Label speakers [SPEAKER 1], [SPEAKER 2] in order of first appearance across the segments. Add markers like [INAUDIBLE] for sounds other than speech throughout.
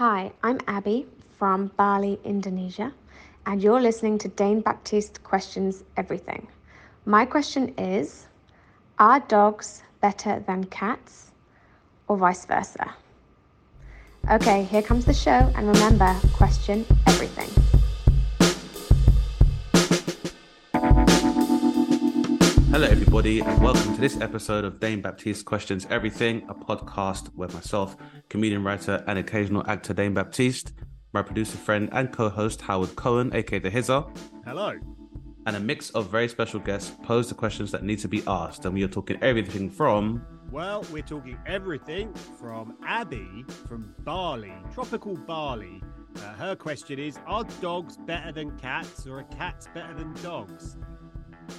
[SPEAKER 1] Hi, I'm Abby from Bali, Indonesia, and you're listening to Dane Baptiste Questions Everything. My question is Are dogs better than cats, or vice versa? Okay, here comes the show, and remember question everything.
[SPEAKER 2] Hello, everybody, and welcome to this episode of Dane Baptiste Questions Everything, a podcast where myself, comedian, writer, and occasional actor Dane Baptiste, my producer friend and co host Howard Cohen, aka The Hizzer,
[SPEAKER 3] Hello.
[SPEAKER 2] and a mix of very special guests pose the questions that need to be asked. And we are talking everything from
[SPEAKER 3] Well, we're talking everything from Abby from Bali, tropical Bali. Uh, her question is Are dogs better than cats, or are cats better than dogs?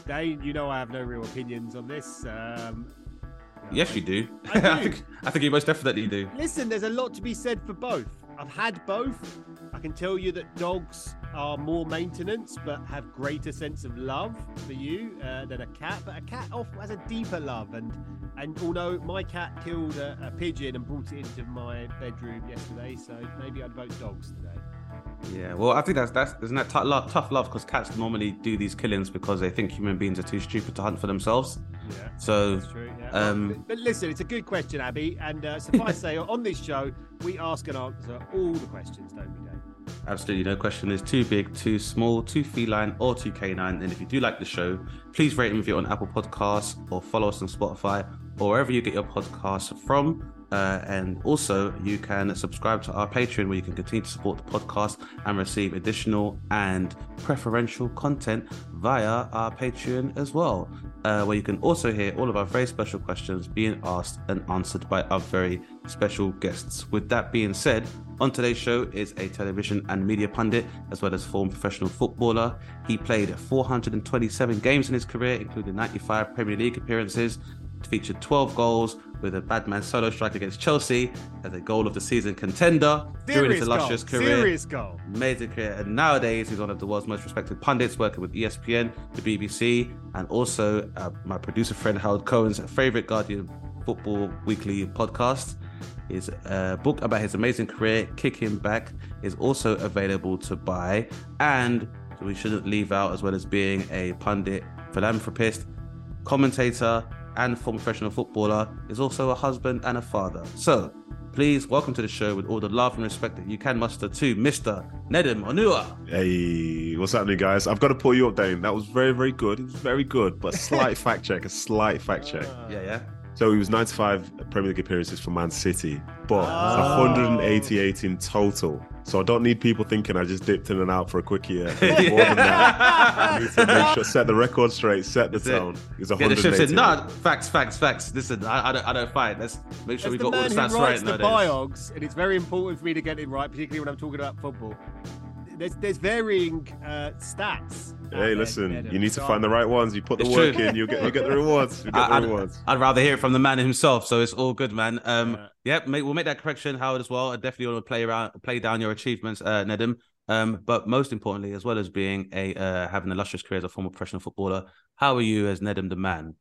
[SPEAKER 3] Dane, you know I have no real opinions on this. Um,
[SPEAKER 2] Yes, you do.
[SPEAKER 3] I [LAUGHS] do.
[SPEAKER 2] I think I think you most definitely do.
[SPEAKER 3] Listen, there's a lot to be said for both. I've had both. I can tell you that dogs are more maintenance but have greater sense of love for you uh, than a cat. But a cat often has a deeper love. And and although my cat killed a, a pigeon and brought it into my bedroom yesterday, so maybe I'd vote dogs today.
[SPEAKER 2] Yeah, well, I think that's that's isn't that tough love, tough love because cats normally do these killings because they think human beings are too stupid to hunt for themselves.
[SPEAKER 3] Yeah.
[SPEAKER 2] So,
[SPEAKER 3] true. Yeah.
[SPEAKER 2] um,
[SPEAKER 3] but, but listen, it's a good question, Abby. And uh, suffice to say, [LAUGHS] on this show, we ask and answer all the questions, don't we, Dave?
[SPEAKER 2] Absolutely, no question is too big, too small, too feline, or too canine. And if you do like the show, please rate and review on Apple Podcasts or follow us on Spotify or wherever you get your podcasts from. Uh, and also, you can subscribe to our Patreon where you can continue to support the podcast and receive additional and preferential content via our Patreon as well, uh, where you can also hear all of our very special questions being asked and answered by our very special guests. With that being said, on today's show is a television and media pundit as well as former professional footballer. He played 427 games in his career, including 95 Premier League appearances, featured 12 goals with a badman solo strike against Chelsea as a goal of the season contender during his
[SPEAKER 3] Serious goal.
[SPEAKER 2] illustrious career.
[SPEAKER 3] Serious goal.
[SPEAKER 2] Amazing career. And nowadays, he's one of the world's most respected pundits, working with ESPN, the BBC, and also uh, my producer friend Howard Cohen's favorite Guardian Football Weekly podcast. His uh, book about his amazing career, Kicking Back, is also available to buy. And we shouldn't leave out, as well as being a pundit, philanthropist, commentator, and former professional footballer, is also a husband and a father. So, please welcome to the show with all the love and respect that you can muster to Mr. Nedum Onuoha.
[SPEAKER 4] Hey, what's happening, guys? I've got to pull you up, Dane. That was very, very good. It was very good, but a slight [LAUGHS] fact check, a slight fact check.
[SPEAKER 2] Yeah, yeah.
[SPEAKER 4] So he was 95 Premier League appearances for Man City, but
[SPEAKER 3] Oh.
[SPEAKER 4] 188 in total. So I don't need people thinking I just dipped in and out for a quick year. It more than [LAUGHS] that. I need to make sure, set the record straight, set the
[SPEAKER 2] That's it.
[SPEAKER 4] tone. It was
[SPEAKER 2] Yeah, said,
[SPEAKER 4] 188.
[SPEAKER 2] nah, facts, facts, facts. Listen, I, I, don't, I don't fight. Let's make sure
[SPEAKER 3] As
[SPEAKER 2] we
[SPEAKER 3] the
[SPEAKER 2] got all
[SPEAKER 3] man
[SPEAKER 2] the
[SPEAKER 3] who
[SPEAKER 2] stats
[SPEAKER 3] writes
[SPEAKER 2] right
[SPEAKER 3] the
[SPEAKER 2] nowadays.
[SPEAKER 3] biogs, and it's very important for me to get it right, particularly when I'm talking about football. There's there's varying uh, stats.
[SPEAKER 4] Hey, listen, you need to find the right ones. You put the
[SPEAKER 2] It's
[SPEAKER 4] work
[SPEAKER 2] true.
[SPEAKER 4] in, you get you get the rewards. You [LAUGHS] get
[SPEAKER 2] I,
[SPEAKER 4] the
[SPEAKER 2] I'd,
[SPEAKER 4] rewards.
[SPEAKER 2] I'd rather hear it from the man himself, so it's all good, man. Um,
[SPEAKER 3] Yeah.
[SPEAKER 2] yep, mate, we'll make that correction, Howard, as well. I definitely want to play around, play down your achievements, uh, Nedum. Um, but most importantly, as well as being a uh, having an illustrious career as a former professional footballer, how are you as Nedum the man?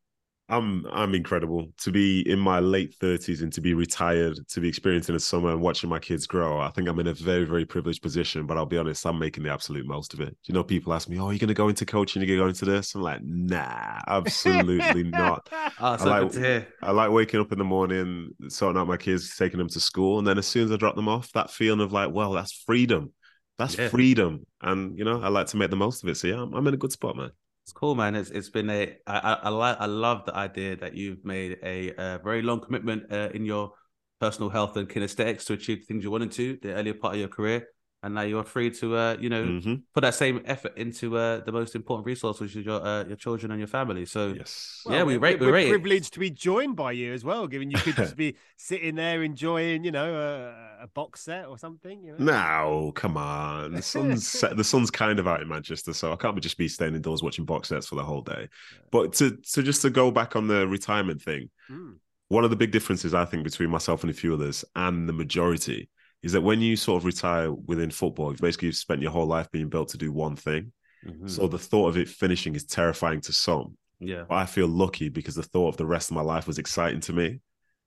[SPEAKER 4] I'm I'm incredible to be in my late thirties and to be retired, to be experiencing the summer and watching my kids grow. I think I'm in a very very privileged position. But I'll be honest, I'm making the absolute most of it. You know, people ask me, "Oh, are you going to go into coaching? Are you going to go into this?" I'm like, "Nah, absolutely [LAUGHS] not."
[SPEAKER 2] Ah, so
[SPEAKER 4] like-
[SPEAKER 2] good to hear.
[SPEAKER 4] I like waking up in the morning, sorting out my kids, taking them to school, and then as soon as I drop them off, that feeling of like, well, that's freedom. That's
[SPEAKER 2] Yeah.
[SPEAKER 4] freedom, and you know, I like to make the most of it. So yeah, I'm, I'm in a good spot, man.
[SPEAKER 2] It's cool, man. It's it's been a I I, like I love the idea that you've made a, uh very long commitment uh, in your personal health and kinesthetics to achieve the things you wanted to the earlier part of your career. And now you're free to uh, you know
[SPEAKER 4] Mhm.
[SPEAKER 2] put that same effort into uh, the most important resource, which is your uh, your children and your family. So
[SPEAKER 4] Yes.
[SPEAKER 2] Yeah, we
[SPEAKER 3] we're-
[SPEAKER 2] rate- we
[SPEAKER 3] We're
[SPEAKER 2] rate it.
[SPEAKER 3] privileged to be joined by you as well, given you [LAUGHS] could just be sitting there enjoying, you know, a, a box set or something. You know?
[SPEAKER 4] No, come on. The sun's [LAUGHS] the sun's kind of out in Manchester, so I can't just be staying indoors watching box sets for the whole day. But to to just to go back on the retirement thing,
[SPEAKER 3] Mm.
[SPEAKER 4] one of the big differences I think between myself and a few others and the majority is that when you sort of retire within football, basically you've spent your whole life being built to do one thing.
[SPEAKER 2] mhm.
[SPEAKER 4] So the thought of it finishing is terrifying to some.
[SPEAKER 2] yeah,
[SPEAKER 4] But I feel lucky because the thought of the rest of my life was exciting to me.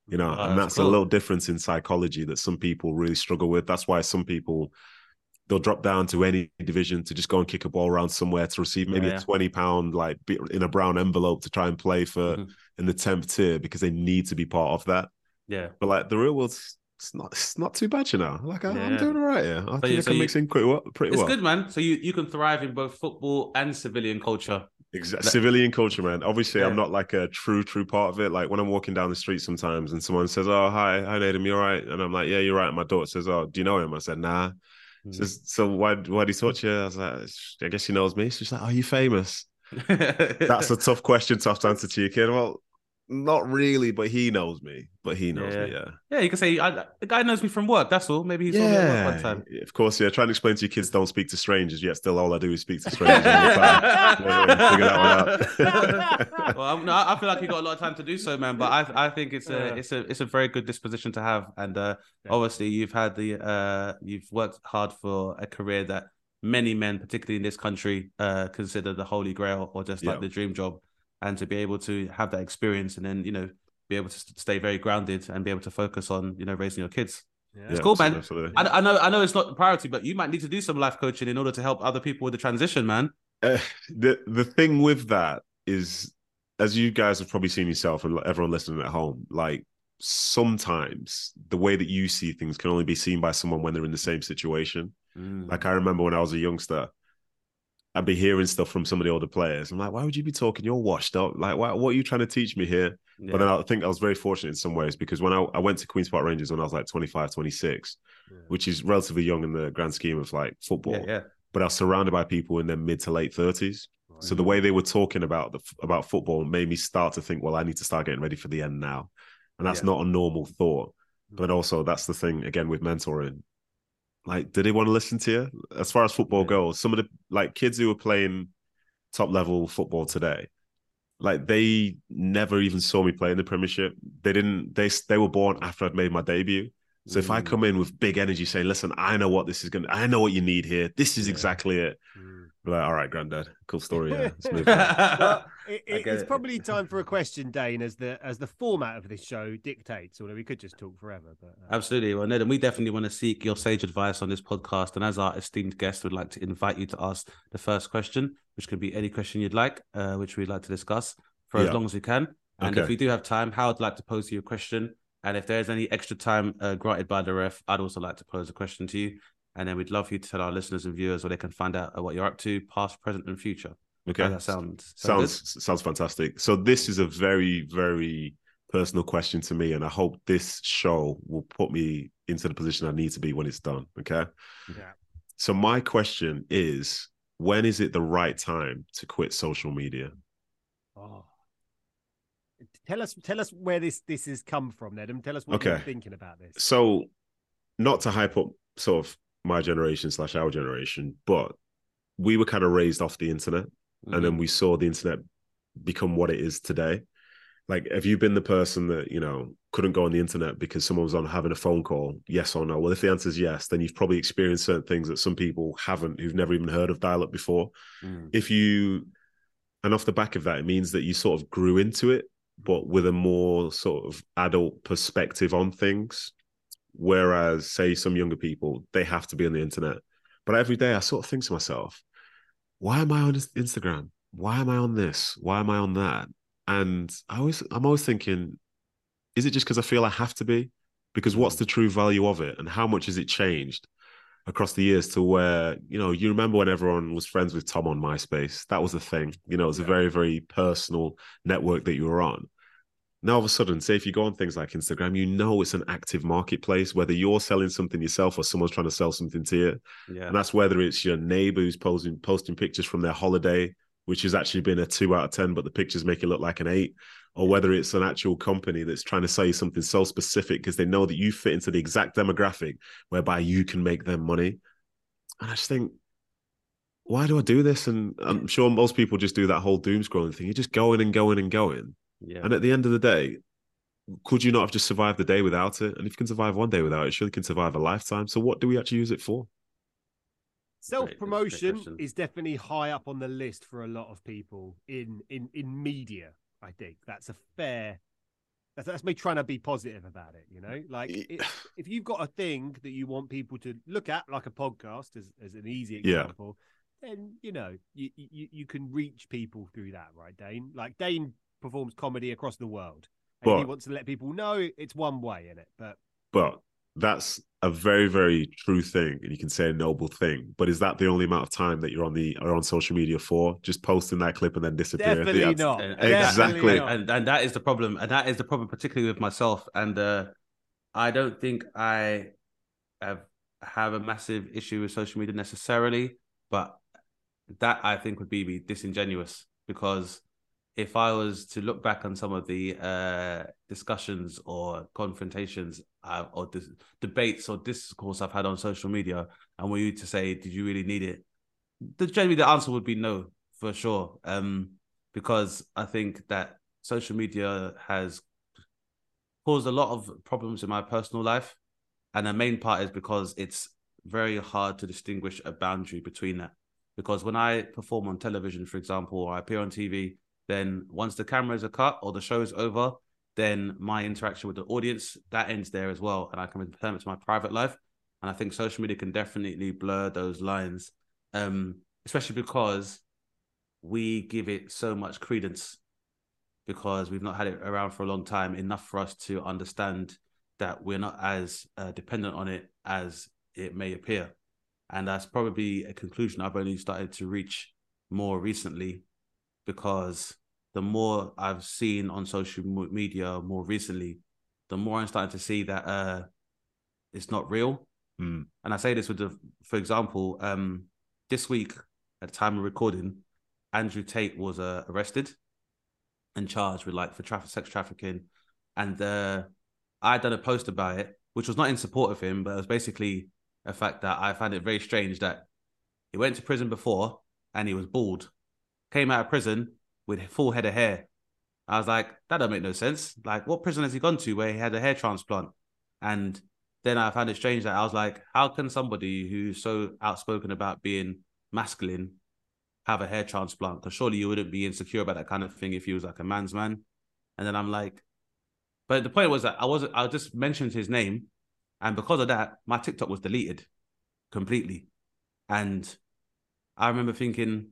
[SPEAKER 4] You know,
[SPEAKER 2] Oh,
[SPEAKER 4] and
[SPEAKER 2] that's
[SPEAKER 4] that's
[SPEAKER 2] cool.
[SPEAKER 4] a little difference in psychology that some people really struggle with. That's why some people they'll drop down to any division to just go and kick a ball around somewhere to receive maybe
[SPEAKER 2] Yeah.
[SPEAKER 4] a 20 pound like in a brown envelope to try and play for
[SPEAKER 2] Mhm.
[SPEAKER 4] in the 10th tier because they need to be part of that.
[SPEAKER 2] yeah.
[SPEAKER 4] But like the real world's it's not it's not too bad, you know. Like I, I'm
[SPEAKER 2] Yeah.
[SPEAKER 4] doing all right here. I think
[SPEAKER 2] you-
[SPEAKER 4] I
[SPEAKER 2] so
[SPEAKER 4] can
[SPEAKER 2] you-
[SPEAKER 4] mix in pretty well. Pretty
[SPEAKER 2] It's
[SPEAKER 4] well.
[SPEAKER 2] good, man. So you you can thrive in both football and civilian culture.
[SPEAKER 4] Exa- civilian culture, man. Obviously,
[SPEAKER 2] Yeah.
[SPEAKER 4] I'm not like a true, true part of it. Like when I'm walking down the street sometimes and someone says, Oh, hi, hi, Nadim, you all right? And I'm like, Yeah, you're right. And my daughter says, Oh, do you know him? I said, Nah. She
[SPEAKER 2] Mm.
[SPEAKER 4] Says, so why why do you touch you? I was like, I guess she knows me. She's like, Are you famous? [LAUGHS] That's a tough question, tough to answer to your kid. Well, not really, but he knows me. But he knows me, yeah.
[SPEAKER 2] yeah. You can say I, the guy knows me from work. That's all. Maybe he saw me one
[SPEAKER 4] Yeah,
[SPEAKER 2] time.
[SPEAKER 4] of course, yeah. Trying to explain to your kids don't speak to strangers, yet still all I do is speak to strangers all. [LAUGHS] Yeah, figure that one out. [LAUGHS]
[SPEAKER 2] well, I'm, no, I feel like you got a lot of time to do so, man. But I, I think it's a,
[SPEAKER 3] Yeah.
[SPEAKER 2] it's a, it's a very good disposition to have. And uh, obviously, you've had the, uh, you've worked hard for a career that many men, particularly in this country, uh, consider the holy grail or just like
[SPEAKER 4] Yeah.
[SPEAKER 2] the dream job. And to be able to have that experience and then you know be able to stay very grounded and be able to focus on you know raising your kids.
[SPEAKER 3] Yeah.
[SPEAKER 2] It's cool, man.
[SPEAKER 4] absolutely.
[SPEAKER 2] I, I know, I know, it's not the priority, but you might need to do some life coaching in order to help other people with the transition, man.
[SPEAKER 4] Uh, the the thing with that is, as you guys have probably seen yourself and everyone listening at home, like sometimes the way that you see things can only be seen by someone when they're in the same situation.
[SPEAKER 2] Mm.
[SPEAKER 4] Like I remember when I was a youngster, I'd be hearing stuff from some of the older players. I'm like, why would you be talking? You're washed up. Like, why, what are you trying to teach me here? But then I think I was very fortunate in some ways because when I, I went to Queen's Park Rangers when I was like 25, 26,
[SPEAKER 3] Yeah.
[SPEAKER 4] which is relatively young in the grand scheme of like football,
[SPEAKER 2] yeah, yeah.
[SPEAKER 4] but I was surrounded by people in their mid to late 30s. So the way they were talking about the about football made me start to think, well, I need to start getting ready for the end now, and that's
[SPEAKER 2] Yeah.
[SPEAKER 4] not a normal thought. Mm. But also, that's the thing again with mentoring. Like, do they want to listen to you? As far as football goes, some of the like kids who are playing top level football today, like they never even saw me play in the Premiership. They didn't. They they were born after I'd made my debut. So if I
[SPEAKER 2] Mm.
[SPEAKER 4] come in with big energy, saying, "Listen, I know what this is going. to I know what you need here. This is
[SPEAKER 2] Yeah.
[SPEAKER 4] exactly it."
[SPEAKER 3] Mm.
[SPEAKER 4] Be like, all right, granddad, cool story. Yeah, let's move on. [LAUGHS]
[SPEAKER 3] Well, [LAUGHS] it, it- it's
[SPEAKER 2] it.
[SPEAKER 3] probably time for a question, Dane, as the as the format of this show dictates. Although we could just talk forever, but uh,
[SPEAKER 2] Absolutely. Well, Ned, and we definitely want to seek your sage advice on this podcast. And as our esteemed guest, we'd like to invite you to ask the first question, which could be any question you'd like, uh, which we'd like to discuss for as long as we can. And if we do have time, Howard would like to pose you a question. And if there's any extra time uh, granted by the ref, I'd also like to pose a question to you. And then we'd love you to tell our listeners and viewers where they can find out uh, what you're up to, past, present, and future.
[SPEAKER 4] Okay,
[SPEAKER 2] How that sounds sound good?
[SPEAKER 4] sounds sounds fantastic. So this is a very very personal question to me, and I hope this show will put me into the position I need to be when it's done. Okay.
[SPEAKER 3] yeah.
[SPEAKER 4] So my question is, when is it the right time to quit social media?
[SPEAKER 3] Oh. Tell us, tell us where this this has come from, Ned, and tell us what you're
[SPEAKER 4] Okay.
[SPEAKER 3] thinking about this.
[SPEAKER 4] So, not to hype up sort of my generation slash our generation, but we were kind of raised off the internet. and
[SPEAKER 2] Mm-hmm.
[SPEAKER 4] then we saw the internet become what it is today. Like, have you been the person that you know couldn't go on the internet because someone was on having a phone call? Yes or no? Well, if the answer is yes, then you've probably experienced certain things that some people haven't, who've never even heard of dial-up before.
[SPEAKER 2] Mm.
[SPEAKER 4] If you, and off the back of that, it means that you sort of grew into it, but with a more sort of adult perspective on things. Whereas, say, some younger people, they have to be on the internet. But every day, I sort of think to myself, why am I on Instagram? Why am I on this? Why am I on that? And I always, I'm always thinking, is it just because I feel I have to be? Because what's the true value of it, and how much has it changed across the years to where you know you remember when everyone was friends with Tom on MySpace? That was the thing. You know, it was a very, very personal network that you were on. Now all of a sudden, say if you go on things like Instagram, you know it's an active marketplace, whether you're selling something yourself or someone's trying to sell something to you.
[SPEAKER 2] Yeah.
[SPEAKER 4] And that's whether it's your neighbor who's posting posting pictures from their holiday, which has actually been a two out of ten, but the pictures make it look like an eight, or whether it's an actual company that's trying to sell you something so specific because they know that you fit into the exact demographic whereby you can make them money. And I just think, why do I do this? And I'm sure most people just do that whole doom scrolling thing. You're just going and going and going.
[SPEAKER 2] Yeah.
[SPEAKER 4] And at the end of the day, could you not have just survived the day without it? And if you can survive one day without it, surely you can survive a lifetime. So what do we actually use it for?
[SPEAKER 3] Self promotion is definitely high up on the list for a lot of people in in in media. I think that's a fair. That's, that's me trying to be positive about it. You know, like it, [SIGHS] if you've got a thing that you want people to look at, like a podcast, as as an easy
[SPEAKER 4] Yeah.
[SPEAKER 3] example, then you know you, you you can reach people through that, right, Dane? Like Dane performs comedy across the world, and he wants to let people know it's one way in it, but
[SPEAKER 4] But that's a very, very true thing. And you can say a noble thing. But is that the only amount of time that you're on the are on social media for? Just posting that clip and then disappearing
[SPEAKER 3] definitely
[SPEAKER 4] Yeah,
[SPEAKER 3] not.
[SPEAKER 2] And- and
[SPEAKER 3] Definitely
[SPEAKER 4] Exactly.
[SPEAKER 3] not.
[SPEAKER 2] and and that is the problem and that is the problem particularly with myself and uh i don't think i have have a massive issue with social media necessarily but that i think would be, be disingenuous because if i was to look back on some of the uh discussions or confrontations uh, or dis- debates or discourse i've had on social media and were you to say did you really need it the generally the answer would be no for sure um because I think that social media has caused a lot of problems in my personal life. And the main part is because it's very hard to distinguish a boundary between that. Because when I perform on television, for example, or I appear on TV, then once the cameras are cut or the show is over, then my interaction with the audience that ends there as well. And I can return it to my private life. And I think social media can definitely blur those lines. Um, especially because we give it so much credence because we've not had it around for a long time enough for us to understand that we're not as uh, dependent on it as it may appear and that's probably a conclusion i've only started to reach more recently because the more i've seen on social media more recently the more i'm starting to see that uh it's not real.
[SPEAKER 4] Mm.
[SPEAKER 2] and i say this with the for example um this week at the time of recording Andrew Tate was uh, arrested and charged with like for traffic, sex trafficking, and uh, I done a post about it, which was not in support of him, but it was basically a fact that I found it very strange that he went to prison before and he was bald, came out of prison with full head of hair. I was like, that don't make no sense. Like, what prison has he gone to where he had a hair transplant? And then I found it strange that I was like, how can somebody who's so outspoken about being masculine have a hair transplant because surely you wouldn't be insecure about that kind of thing if he was like a man's man. And then I'm like, but the point was that I wasn't. I just mentioned his name, and because of that, my TikTok was deleted completely. And I remember thinking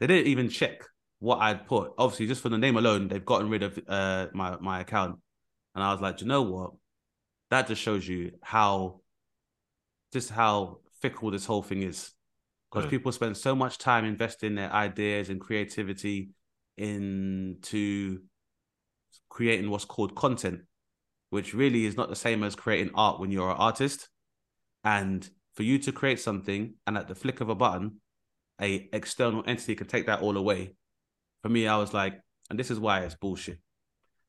[SPEAKER 2] they didn't even check what I'd put. Obviously, just for the name alone, they've gotten rid of uh, my my account. And I was like, "Do you know what? That just shows you how, just how fickle this whole thing is because
[SPEAKER 4] Yeah.
[SPEAKER 2] people spend so much time investing their ideas and creativity into creating what's called content, which really is not the same as creating art when you're an artist. And for you to create something and at the flick of a button, a external entity can take that all away. For me, I was like, and this is why it's bullshit.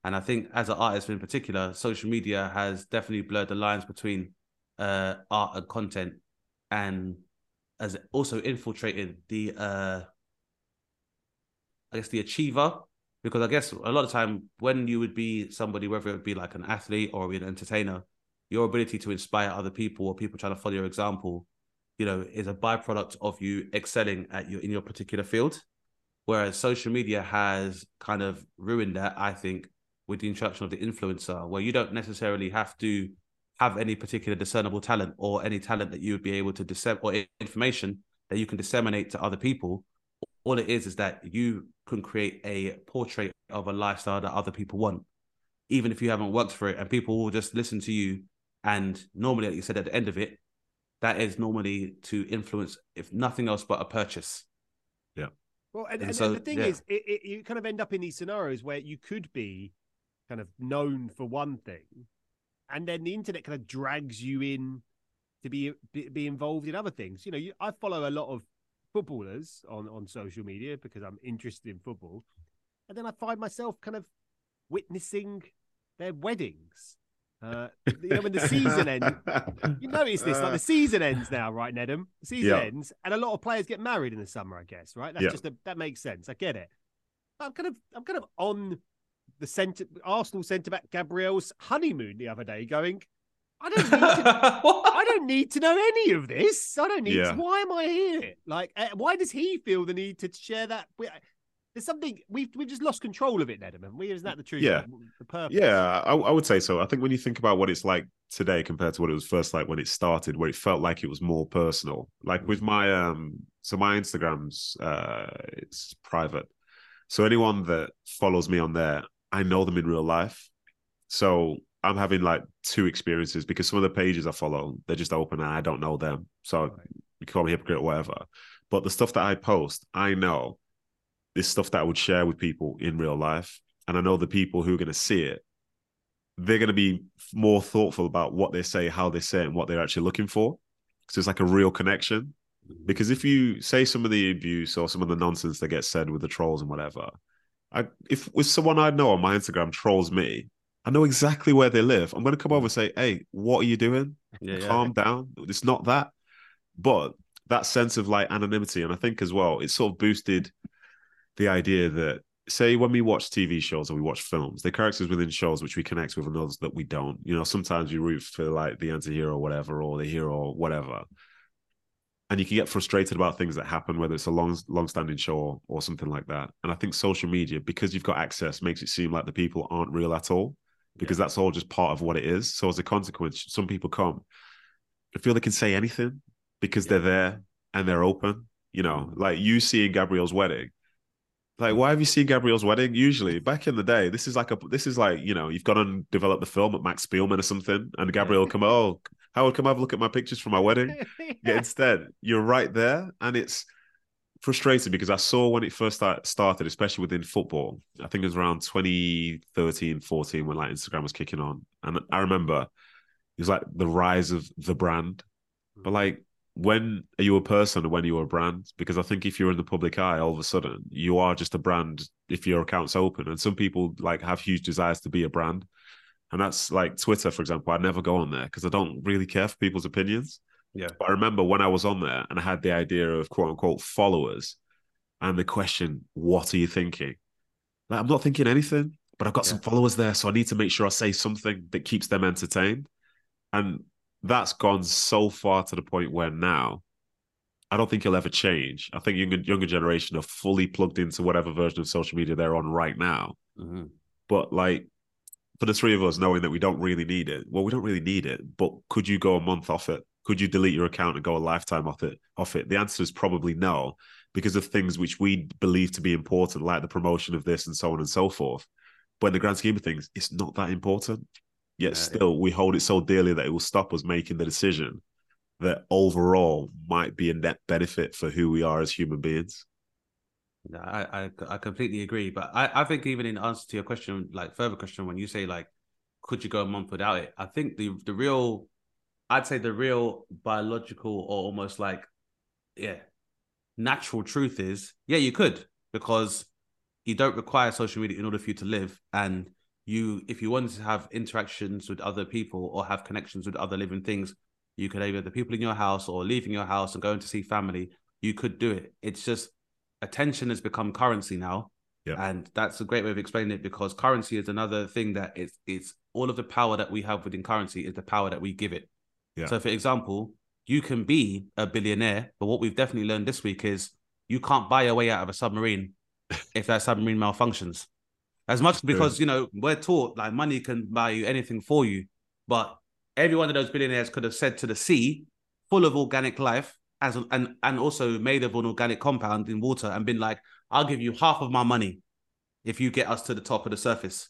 [SPEAKER 2] And I think as an artist in particular, social media has definitely blurred the lines between uh, art and content and has also infiltrated the uh I guess the achiever because I guess a lot of time when you would be somebody whether it would be like an athlete or be an entertainer your ability to inspire other people or people trying to follow your example you know is a byproduct of you excelling at your in your particular field whereas social media has kind of ruined that I think with the introduction of the influencer where you don't necessarily have to have any particular discernible talent or any talent that you would be able to disseminate or information that you can disseminate to other people. All it is is that you can create a portrait of a lifestyle that other people want, even if you haven't worked for it, and people will just listen to you. And normally, like you said at the end of it, that is normally to influence, if nothing else, but a purchase.
[SPEAKER 4] Yeah.
[SPEAKER 3] Well, and,
[SPEAKER 2] And
[SPEAKER 3] and,
[SPEAKER 2] so,
[SPEAKER 3] and the thing
[SPEAKER 2] yeah.
[SPEAKER 3] is, it, it, you kind of end up in these scenarios where you could be kind of known for one thing, and then the internet kind of drags you in to be be, be involved in other things. You know, you, I follow a lot of footballers on on social media because I'm interested in football, and then I find myself kind of witnessing their weddings. Uh, you know, when the season ends, you notice this, like the season ends now, right, Nedum? The season
[SPEAKER 4] Yeah.
[SPEAKER 3] ends, and a lot of players get married in the summer, I guess, right? That's
[SPEAKER 4] Yeah.
[SPEAKER 3] just a, that makes sense. I get it. I'm kind of I'm kind of on the centre Arsenal centre back Gabriel's honeymoon the other day, going, I don't need to, [LAUGHS] I don't need to know any of this. I don't need.
[SPEAKER 4] Yeah.
[SPEAKER 3] To, why am I here? Like, uh, why does he feel the need to share that? There's something we've we've just lost control of it, Nedum, haven't we? Isn't that the truth?
[SPEAKER 4] Yeah.
[SPEAKER 3] The purpose.
[SPEAKER 4] Yeah, I, I would say so. I think when you think about what it's like today compared to what it was first like when it started, where it felt like it was more personal. Like with my um, so my Instagram's uh, it's private. So anyone that follows me on there, I know them in real life. So I'm having like two experiences because some of the pages I follow, they're just open and I don't know them. So
[SPEAKER 3] Right.
[SPEAKER 4] you call me hypocrite or whatever. But the stuff that I post, I know this stuff that I would share with people in real life. And I know the people who are going to see it, they're going to be more thoughtful about what they say, how they say it, and what they're actually looking for. So it's like a real connection. Mm-hmm. Because if you say some of the abuse or some of the nonsense that gets said with the trolls and whatever, I if with someone I know on my Instagram trolls me, I know exactly where they live. I'm going to come over and say, "Hey, what are you doing?
[SPEAKER 2] Yeah, yeah.
[SPEAKER 4] Calm down. It's not that." But that sense of like anonymity, and I think as well, it sort of boosted the idea that say when we watch TV shows or we watch films, the characters within shows which we connect with and those that we don't. You know, sometimes you root for like the anti-hero or whatever, or the hero or whatever. And you can get frustrated about things that happen, whether it's a long long-standing show or, or something like that. And I think social media, because you've got access, makes it seem like the people aren't real at all, because that's all just part of what it is. So as a consequence, some people come, I feel they can say anything because they're there and they're open. You know, mm. like you seeing Gabriel's wedding. Like, why have you seen Gabriel's wedding? Usually, back in the day, this is like a this is like you know you've gone and developed the film at Max Spielmann or something, and Gabrielle will come. Oh, Howard, come have a look at my pictures from my wedding. [LAUGHS] Yeah, instead, you're right there, and it's frustrating because I saw when it first start, started, especially within football. I think it was around 2013, 14 when like Instagram was kicking on, and I remember it was like the rise of the brand. But mm. like, when are you a person and when are you a brand? Because I think if you're in the public eye, all of a sudden you are just a brand if your account's open. And some people like have huge desires to be a brand. And that's like Twitter, for example. I never go on there because I don't really care for people's opinions.
[SPEAKER 2] Yeah.
[SPEAKER 4] But I remember when I was on there and I had the idea of quote unquote followers and the question, what are you thinking? Like, I'm not thinking anything, but I've got some followers there. So I need to make sure I say something that keeps them entertained. And that's gone so far to the point where now I don't think it'll ever change. I think younger, younger generation are fully plugged into whatever version of social media they're on right now.
[SPEAKER 2] Mhm.
[SPEAKER 4] But like for the three of us knowing that we don't really need it, well, we don't really need it, but could you go a month off it? Could you delete your account and go a lifetime off it? Off it? The answer is probably no, because of things which we believe to be important, like the promotion of this and so on and so forth. But in the grand scheme of things, it's not that important. Yet
[SPEAKER 2] Yeah,
[SPEAKER 4] still, we hold it so dearly that it will stop us making the decision that overall might be a net benefit for who we are as human beings.
[SPEAKER 2] Yeah, I, I I completely agree. But I, I think even in answer to your question, like further question, when you say like, could you go a month without it? I think the the real, I'd say the real biological or almost like, yeah, natural truth is, yeah, you could because you don't require social media in order for you to live, and you, if you wanted to have interactions with other people or have connections with other living things, you could either the people in your house or leaving your house and going to see family. You could do it. It's just attention has become currency now.
[SPEAKER 4] Yeah.
[SPEAKER 2] And that's a great way of explaining it because currency is another thing that it's it's all of the power that we have within currency is the power that we give it.
[SPEAKER 4] Yeah.
[SPEAKER 2] So for example, you can be a billionaire, but what we've definitely learned this week is you can't buy your way out of a submarine [LAUGHS] if that submarine malfunctions. As much because you know we're taught like money can buy you anything for you, but every one of those billionaires could have said to the sea, full of organic life, as and and also made of an organic compound in water, and been like, "I'll give you half of my money if you get us to the top of the surface."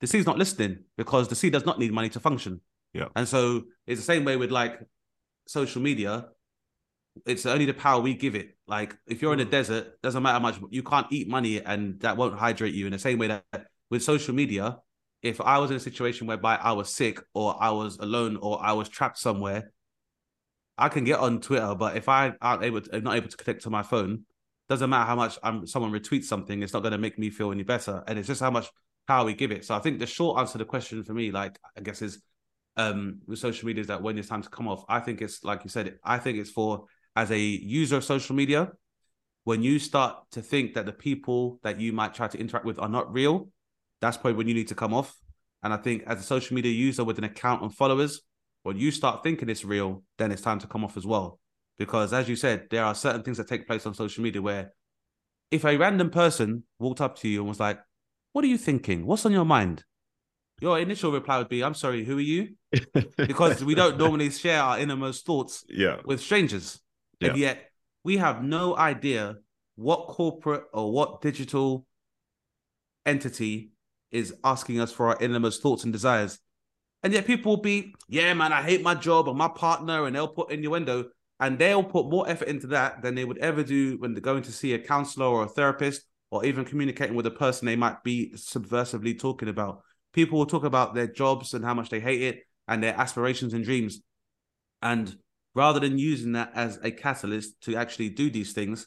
[SPEAKER 2] The sea's not listening because the sea does not need money to function.
[SPEAKER 4] Yeah.
[SPEAKER 2] and so it's the same way with like social media. It's only the power we give it. Like if you're in the desert, doesn't matter how much. You can't eat money, and that won't hydrate you. In the same way that with social media, if I was in a situation whereby I was sick or I was alone or I was trapped somewhere, I can get on Twitter. But if I aren't able, to, not able to connect to my phone, doesn't matter how much I'm, someone retweets something. It's not going to make me feel any better, and it's just how much power we give it. So I think the short answer to the question for me, like I guess, is um with social media is that when it's time to come off, I think it's like you said, I think it's for as a user of social media, when you start to think that the people that you might try to interact with are not real, that's probably when you need to come off. And I think as a social media user with an account and followers, when you start thinking it's real, then it's time to come off as well. Because as you said, there are certain things that take place on social media where if a random person walked up to you and was like, What are you thinking? What's on your mind? Your initial reply would be, I'm sorry, who are you? [LAUGHS] Because we don't normally share our innermost thoughts
[SPEAKER 4] yeah.
[SPEAKER 2] with strangers.
[SPEAKER 4] Yeah.
[SPEAKER 2] And yet we have no idea what corporate or what digital entity is asking us for our innermost thoughts and desires. And yet people will be, yeah, man, I hate my job or my partner, and they'll put innuendo and they'll put more effort into that than they would ever do when they're going to see a counselor or a therapist or even communicating with a person they might be subversively talking about. People will talk about their jobs and how much they hate it and their aspirations and dreams. And rather than using that as a catalyst to actually do these things,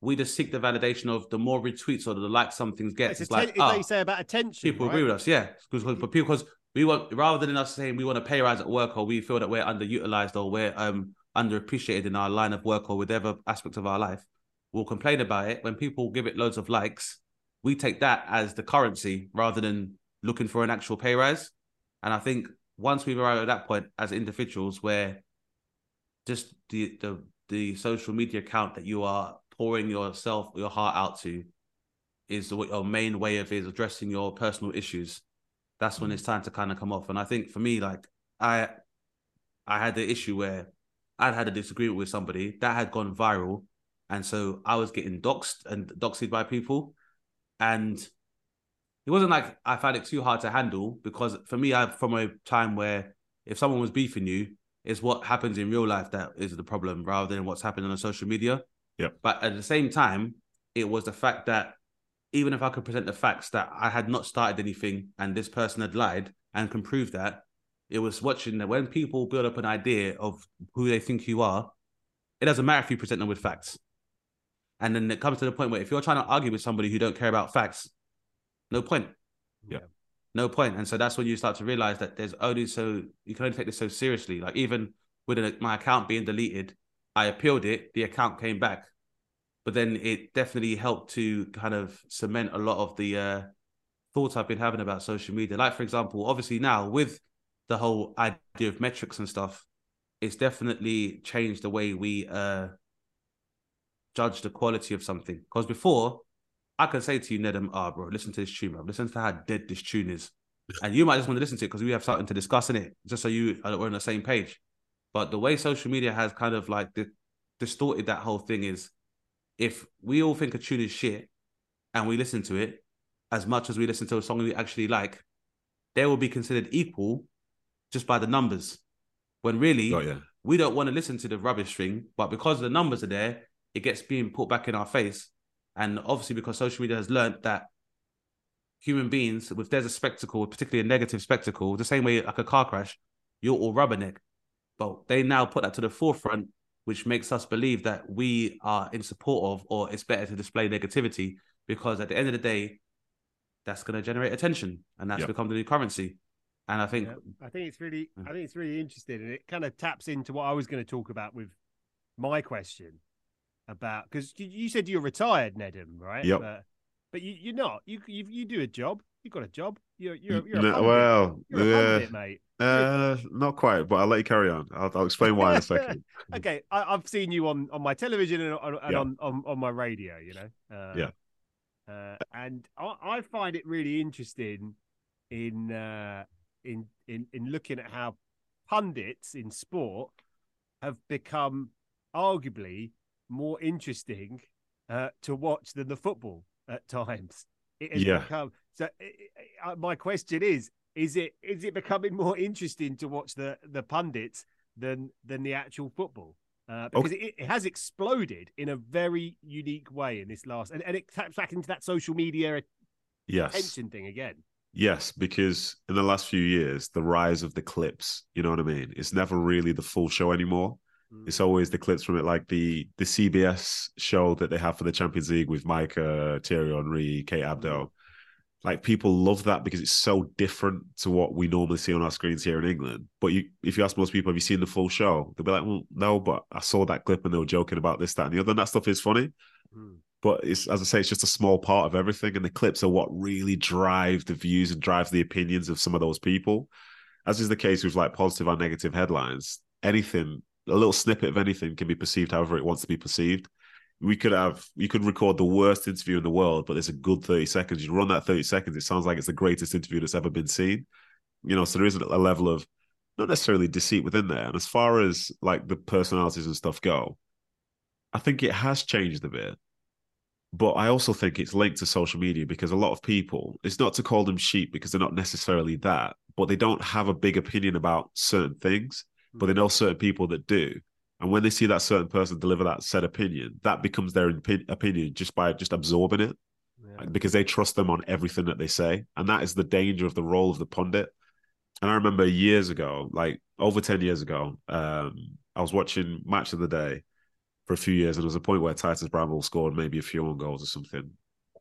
[SPEAKER 2] we just seek the validation of the more retweets or the likes something gets.
[SPEAKER 3] It's,
[SPEAKER 2] It's, like,
[SPEAKER 3] like
[SPEAKER 2] ah,
[SPEAKER 3] you say about attention.
[SPEAKER 2] people
[SPEAKER 3] right?
[SPEAKER 2] agree with us, yeah. Because because we want rather than us saying we want a pay rise at work or we feel that we're underutilized or we're um underappreciated in our line of work or whatever aspect of our life, we'll complain about it. When people give it loads of likes, we take that as the currency rather than looking for an actual pay rise. And I think once we've arrived at that point as individuals where just the the the social media account that you are pouring yourself your heart out to is what your main way of is addressing your personal issues. That's when mm-hmm. it's time to kind of come off. And i think for me like i i had the issue where i'd had a disagreement with somebody that had gone viral. And so i was getting doxxed and doxed by people. And it wasn't like i found it too hard to handle because for me i from a time where if someone was beefing you it's what happens in real life that is the problem rather than what's happening on social media
[SPEAKER 4] Yep.
[SPEAKER 2] but at the same time it was the fact that even if I could present the facts that I had not started anything and this person had lied and can prove that, it was watching that when people build up an idea of who they think you are, it doesn't matter if you present them with facts. And then it comes to the point where if you're trying to argue with somebody who don't care about facts, no point.
[SPEAKER 4] Yeah.
[SPEAKER 2] No point. And so that's when you start to realize that there's only so you can only take this so seriously. Like even with an, my account being deleted, I appealed it, the account came back but then it definitely helped to kind of cement a lot of the uh, thoughts I've been having about social media. Like, for example, obviously now with the whole idea of metrics and stuff, it's definitely changed the way we uh, judge the quality of something. Because before, I could say to you, Nedum, ah, bro, listen to this tune, bro. Listen to how dead this tune is. And you might just want to listen to it because we have something to discuss in it, just so you are we're on the same page. But the way social media has kind of like di- distorted that whole thing is if we all think a tune is shit and we listen to it as much as we listen to a song we actually like, they will be considered equal just by the numbers. When really,
[SPEAKER 4] Got ya.
[SPEAKER 2] we don't want to listen to the rubbish thing, but because the numbers are there, it gets being put back in our face. And obviously, because social media has learned that human beings, if there's a spectacle, particularly a negative spectacle, the same way like a car crash, you're all rubberneck. But they now put that to the forefront, which makes us believe that we are in support of, or it's better to display negativity because at the end of the day, that's going to generate attention, and that's
[SPEAKER 4] Yep.
[SPEAKER 2] become the new currency. And I think,
[SPEAKER 3] Yeah, I think it's really, I think it's really interesting, and it kind of taps into what I was going to talk about with my question about because you, said you're retired, Nedum, right?
[SPEAKER 4] Yep.
[SPEAKER 3] But, but you, you're not. You, you you do a job. You got a job. You're you're, you're a
[SPEAKER 4] No, well,
[SPEAKER 3] you're a
[SPEAKER 4] yeah.
[SPEAKER 3] pundit, mate.
[SPEAKER 4] Uh, not quite, but I'll let you carry on. I'll, I'll explain why in a [LAUGHS] second.
[SPEAKER 3] Okay, I, I've seen you on, on my television and, on, and
[SPEAKER 4] Yeah.
[SPEAKER 3] on, on on my radio. You know. Uh,
[SPEAKER 4] Yeah.
[SPEAKER 3] Uh, and I, I find it really interesting in uh, in in in looking at how pundits in sport have become arguably more interesting uh, to watch than the football at [LAUGHS] times. It has
[SPEAKER 4] Yeah.
[SPEAKER 3] become so. uh, uh, my question is: Is it is it becoming more interesting to watch the the pundits than than the actual football? Uh, because okay. it, it, has exploded in a very unique way in this last, and, and it taps back into that social media
[SPEAKER 4] yes.
[SPEAKER 3] attention thing again.
[SPEAKER 4] Yes, because in the last few years, the rise of the clips, you know what I mean? It's never really the full show anymore. It's always the clips from it, like the the CBS show that they have for the Champions League with Micah, Thierry Henry, Kate Abdo. Like people love that because it's so different to what we normally see on our screens here in England. But you, if you ask most people, have you seen the full show? They'll be like, well, no, but I saw that clip and they were joking about this, that, and the other. And that stuff is funny. Mm. But it's as I say, it's just a small part of everything. And the clips are what really drive the views and drive the opinions of some of those people. As is the case with like positive or negative headlines, anything, a little snippet of anything can be perceived however it wants to be perceived we could have you could record the worst interview in the world, but there's a good 30 seconds. You run that 30 seconds, it sounds like it's the greatest interview that's ever been seen. You know, so there is a level of not necessarily deceit within there. And as far as like the personalities and stuff go, I think it has changed a bit. But I also think it's linked to social media because a lot of people, it's not to call them sheep because they're not necessarily that, but they don't have a big opinion about certain things, but they know certain people that do. And when they see that certain person deliver that said opinion, that becomes their opinion just by just absorbing it yeah. because they trust them on everything that they say. And that is the danger of the role of the pundit. And I remember years ago, like over 10 years ago, um, I was watching Match of the Day for a few years, and there was a point where Titus Bramble scored maybe a few on goals or something.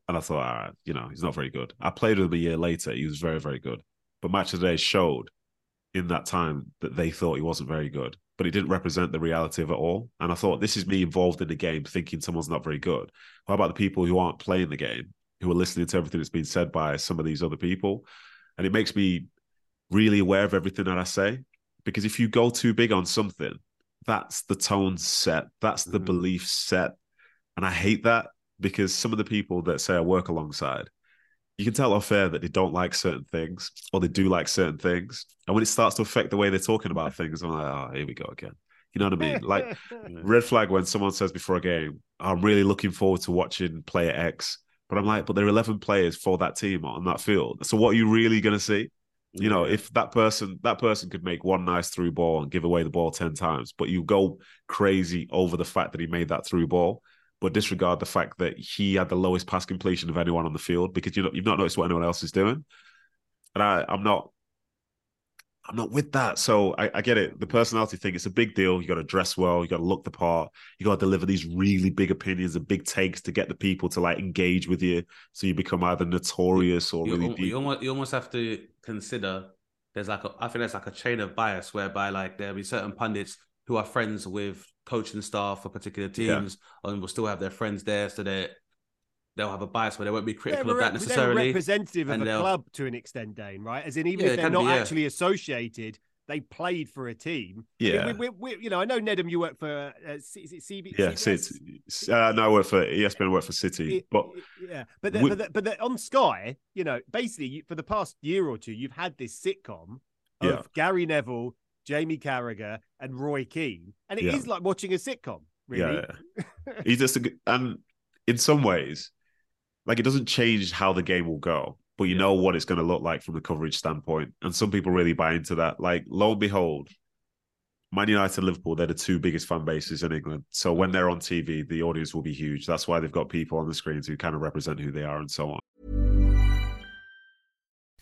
[SPEAKER 4] And I thought, all right, you know, he's not very good. I played with him a year later. He was very, very good. But Match of the Day showed in that time that they thought he wasn't very good but it didn't represent the reality of it all. And I thought, this is me involved in the game thinking someone's not very good. How about the people who aren't playing the game, who are listening to everything that's been said by some of these other people? And it makes me really aware of everything that I say. Because if you go too big on something, that's the tone set, that's the mm-hmm. belief set. And I hate that because some of the people that say I work alongside, you can tell off air that they don't like certain things or they do like certain things. And when it starts to affect the way they're talking about [LAUGHS] things, I'm like, oh, here we go again. You know what I mean? Like [LAUGHS] red flag when someone says before a game, I'm really looking forward to watching player X. But I'm like, but there are 11 players for that team on that field. So what are you really going to see? You know, if that person that person could make one nice through ball and give away the ball 10 times, but you go crazy over the fact that he made that through ball, but disregard the fact that he had the lowest pass completion of anyone on the field because you know you've not noticed what anyone else is doing. And I, I'm not I'm not with that. So I, I, get it. The personality thing, it's a big deal. You got to dress well. You got to look the part. You got to deliver these really big opinions and big takes to get the people to like engage with you. So you become either notorious or
[SPEAKER 2] you,
[SPEAKER 4] really
[SPEAKER 2] you,
[SPEAKER 4] deep.
[SPEAKER 2] You almost, you almost have to consider there's like a, I think there's like a chain of bias whereby like there'll be certain pundits who are friends with coaching staff for particular teams yeah. and will still have their friends there so that they'll have a bias where they won't be critical
[SPEAKER 3] they're,
[SPEAKER 2] of that necessarily.
[SPEAKER 3] They're representative of a club to an extent, Dane, right? As in, even yeah, if they're not be, yeah. actually associated, they played for a team.
[SPEAKER 4] Yeah,
[SPEAKER 3] we, we, we, you know, I know Nedum, you work for uh, is it CB?
[SPEAKER 4] Yeah, City. Uh, no, I work for ESPN. I work for City, it, but
[SPEAKER 3] yeah, but the, but, the, but the, on Sky, you know, basically for the past year or two, you've had this sitcom of yeah. Gary Neville Jamie Carragher, and Roy Keane, and it yeah. is like watching a sitcom. Really,
[SPEAKER 4] yeah. [LAUGHS] He's just a, and in some ways, like it doesn't change how the game will go, but you yeah. know what it's going to look like from the coverage standpoint. And some people really buy into that. Like lo and behold, Man United, and Liverpool, they're the two biggest fan bases in England. So when they're on TV, the audience will be huge. That's why they've got people on the screens who kind of represent who they are and so on.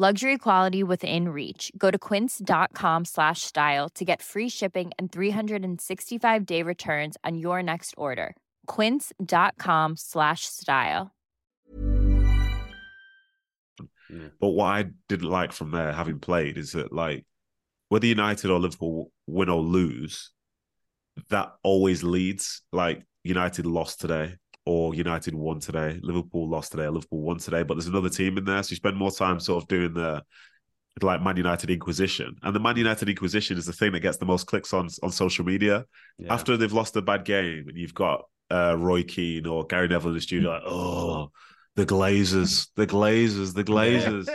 [SPEAKER 5] Luxury quality within reach. Go to quince.com slash style to get free shipping and 365 day returns on your next order. Quince.com slash style.
[SPEAKER 4] But what I didn't like from there, having played, is that like whether United or Liverpool win or lose, that always leads. Like United lost today, or United won today. Liverpool lost today, Liverpool won today. But there's another team in there, so you spend more time sort of doing the like Man United Inquisition, and the Man United Inquisition is the thing that gets the most clicks on on social media.
[SPEAKER 2] Yeah.
[SPEAKER 4] After they've lost a bad game, and you've got uh, Roy Keane or Gary Neville in the studio, like, oh, the Glazers, the Glazers, the [LAUGHS] Glazers,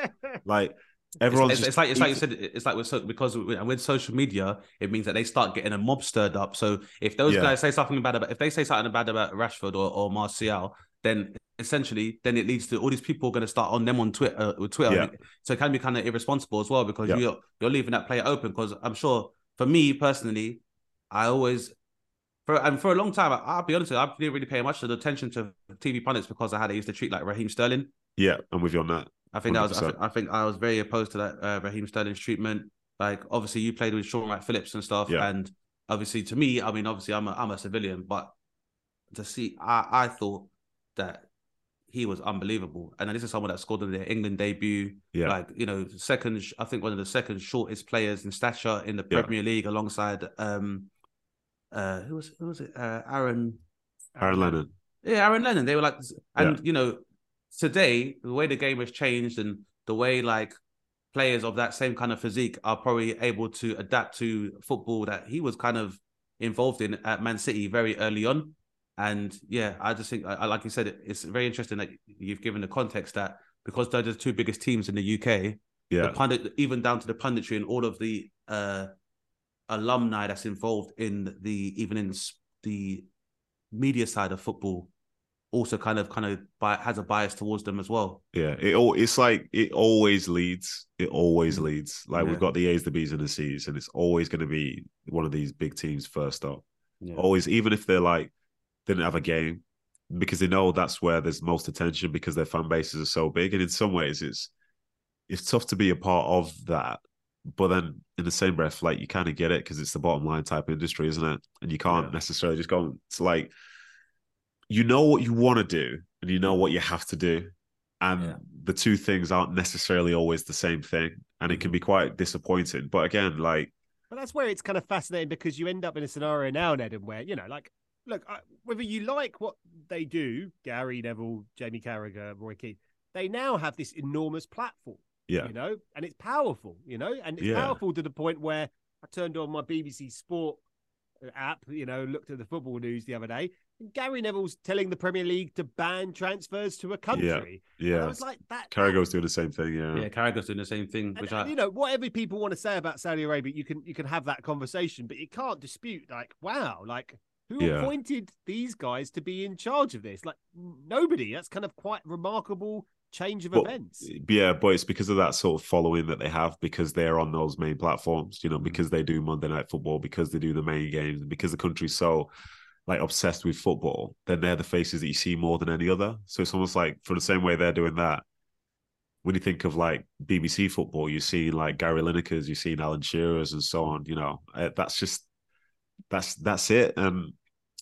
[SPEAKER 4] like. Everyone's
[SPEAKER 2] it's,
[SPEAKER 4] just-
[SPEAKER 2] it's like it's like you said. It's like with so, because with, with social media, it means that they start getting a mob stirred up. So if those
[SPEAKER 4] Yeah.
[SPEAKER 2] guys say something bad about, if they say something bad about Rashford or, or Martial, then essentially, then it leads to all these people going to start on them on Twitter. Uh, with Twitter,
[SPEAKER 4] Yeah.
[SPEAKER 2] so it can be kind of irresponsible as well because
[SPEAKER 4] Yeah.
[SPEAKER 2] you're you're leaving that player open. Because I'm sure for me personally, I always. For, and for a long time, I- I'll be honest, you, I didn't really pay much attention to TV pundits because I had they used to treat like Raheem Sterling.
[SPEAKER 4] yeah, I'm with you on that.
[SPEAKER 2] I think that was. I
[SPEAKER 4] 100.
[SPEAKER 2] think, I think I was very opposed to that uh, Raheem Sterling's treatment. Like, obviously, you played with Shaun Wright Phillips and stuff,
[SPEAKER 4] Yeah.
[SPEAKER 2] and obviously, to me, I mean, obviously, I'm a I'm a civilian, but to see, I I thought that he was unbelievable, and this is someone that scored in their England debut.
[SPEAKER 4] Yeah.
[SPEAKER 2] like you know, second, I think one of the second shortest players in stature in the
[SPEAKER 4] Yeah.
[SPEAKER 2] Premier League, alongside um, uh, who was who was it? Uh, Aaron.
[SPEAKER 4] Aaron Lennon.
[SPEAKER 2] Yeah, Aaron Lennon. They were like, and you know, today the way the game has changed and the way like players of that same kind of physique are probably able to adapt to football that he was kind of involved in at Man City very early on. And yeah, I just think, I, like you said, it's very interesting that you've given the context that because they're the two biggest teams in the UK,
[SPEAKER 4] Yeah,
[SPEAKER 2] the pundit, even down to the punditry and all of the uh, alumni that's involved in the even in the media side of football, also kind of kind of bi- has a bias towards them as well.
[SPEAKER 4] yeah. It all it's like it always leads. It always mm. leads. Like
[SPEAKER 2] Yeah.
[SPEAKER 4] we've got the A's, the B's, and the C's, and it's always going to be one of these big teams first up.
[SPEAKER 2] Yeah.
[SPEAKER 4] Always, even if they're like didn't have a game, because they know that's where there's most attention because their fan bases are so big. And in some ways, it's it's tough to be a part of that. But then in the same breath, like you kind of get it because it's the bottom line type industry, isn't it? And you can't
[SPEAKER 2] Yeah.
[SPEAKER 4] necessarily just go. It's like you know what you want to do and you know what you have to do, and
[SPEAKER 2] Yeah.
[SPEAKER 4] the two things aren't necessarily always the same thing, and it can be quite disappointing. But again, like
[SPEAKER 3] But that's where it's kind of fascinating because you end up in a scenario now, Ned, and where you know, like, look, I, whether you like what they do, Gary Neville, Jamie Carragher, Roy Keane, they now have this enormous platform.
[SPEAKER 4] yeah,
[SPEAKER 3] you know, and it's powerful, you know, and it's
[SPEAKER 4] Yeah.
[SPEAKER 3] powerful to the point where I turned on my BBC Sport uh, app, you know, looked at the football news the other day, Gary Neville's telling the Premier League to ban transfers to a country. Yeah, And I
[SPEAKER 4] yeah.
[SPEAKER 3] was like, that.
[SPEAKER 4] Carragher's doing the same thing. Yeah,
[SPEAKER 2] Yeah, Carragher's doing the same thing,
[SPEAKER 3] And,
[SPEAKER 2] which
[SPEAKER 3] and,
[SPEAKER 2] I
[SPEAKER 3] you know, whatever people want to say about Saudi Arabia, you can you can have that conversation, but you can't dispute, like, wow, like who
[SPEAKER 4] Yeah.
[SPEAKER 3] appointed these guys to be in charge of this? Like nobody. That's kind of quite remarkable change of
[SPEAKER 4] But-
[SPEAKER 3] events.
[SPEAKER 4] Yeah, but it's because of that sort of following that they have because they're on those main platforms, you know,
[SPEAKER 2] Mm.
[SPEAKER 4] because they do Monday Night Football, because they do the main games, because the country's so like obsessed with football, then they're the faces that you see more than any other. So it's almost like for the same way they're doing that. When you think of like BBC football, you see like Gary Lineker's, you see Alan Shearer's, and so on. You know, uh, that's just that's that's it. And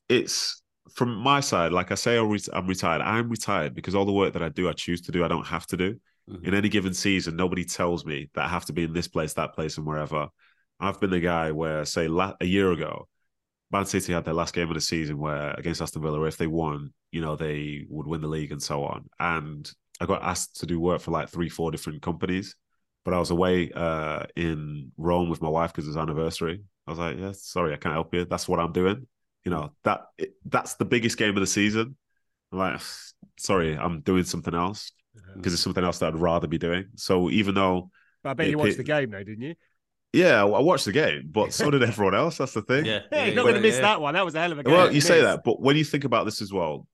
[SPEAKER 4] it's from my side, like I say, I'm ret- I'm retired. I'm retired because all the work that I do, I choose to do. I don't have to do.
[SPEAKER 2] Mhm.
[SPEAKER 4] In any given season, nobody tells me that I have to be in this place, that place, and wherever. I've been the guy where, say, la- a year ago, Man City had their last game of the season where against Aston Villa, if they won, you know, they would win the league and so on. And I got asked to do work for like three, four different companies. But I was away uh, in Rome with my wife because it was anniversary. I was like, yeah, sorry, I can't help you. That's what I'm doing. You know, that it, that's the biggest game of the season. I'm like, [SIGHS] sorry, I'm doing something else because it's something else that I'd rather be doing. So even though,
[SPEAKER 3] But I bet you watched the game though, didn't you?
[SPEAKER 4] Yeah, I watched the game, but so did [LAUGHS] everyone else. That's the thing.
[SPEAKER 2] yeah,
[SPEAKER 3] Yeah, you're not going to miss
[SPEAKER 2] yeah.
[SPEAKER 3] that one. That was a hell of a game.
[SPEAKER 4] Well,
[SPEAKER 3] to
[SPEAKER 4] you say that, but when you think about this as well,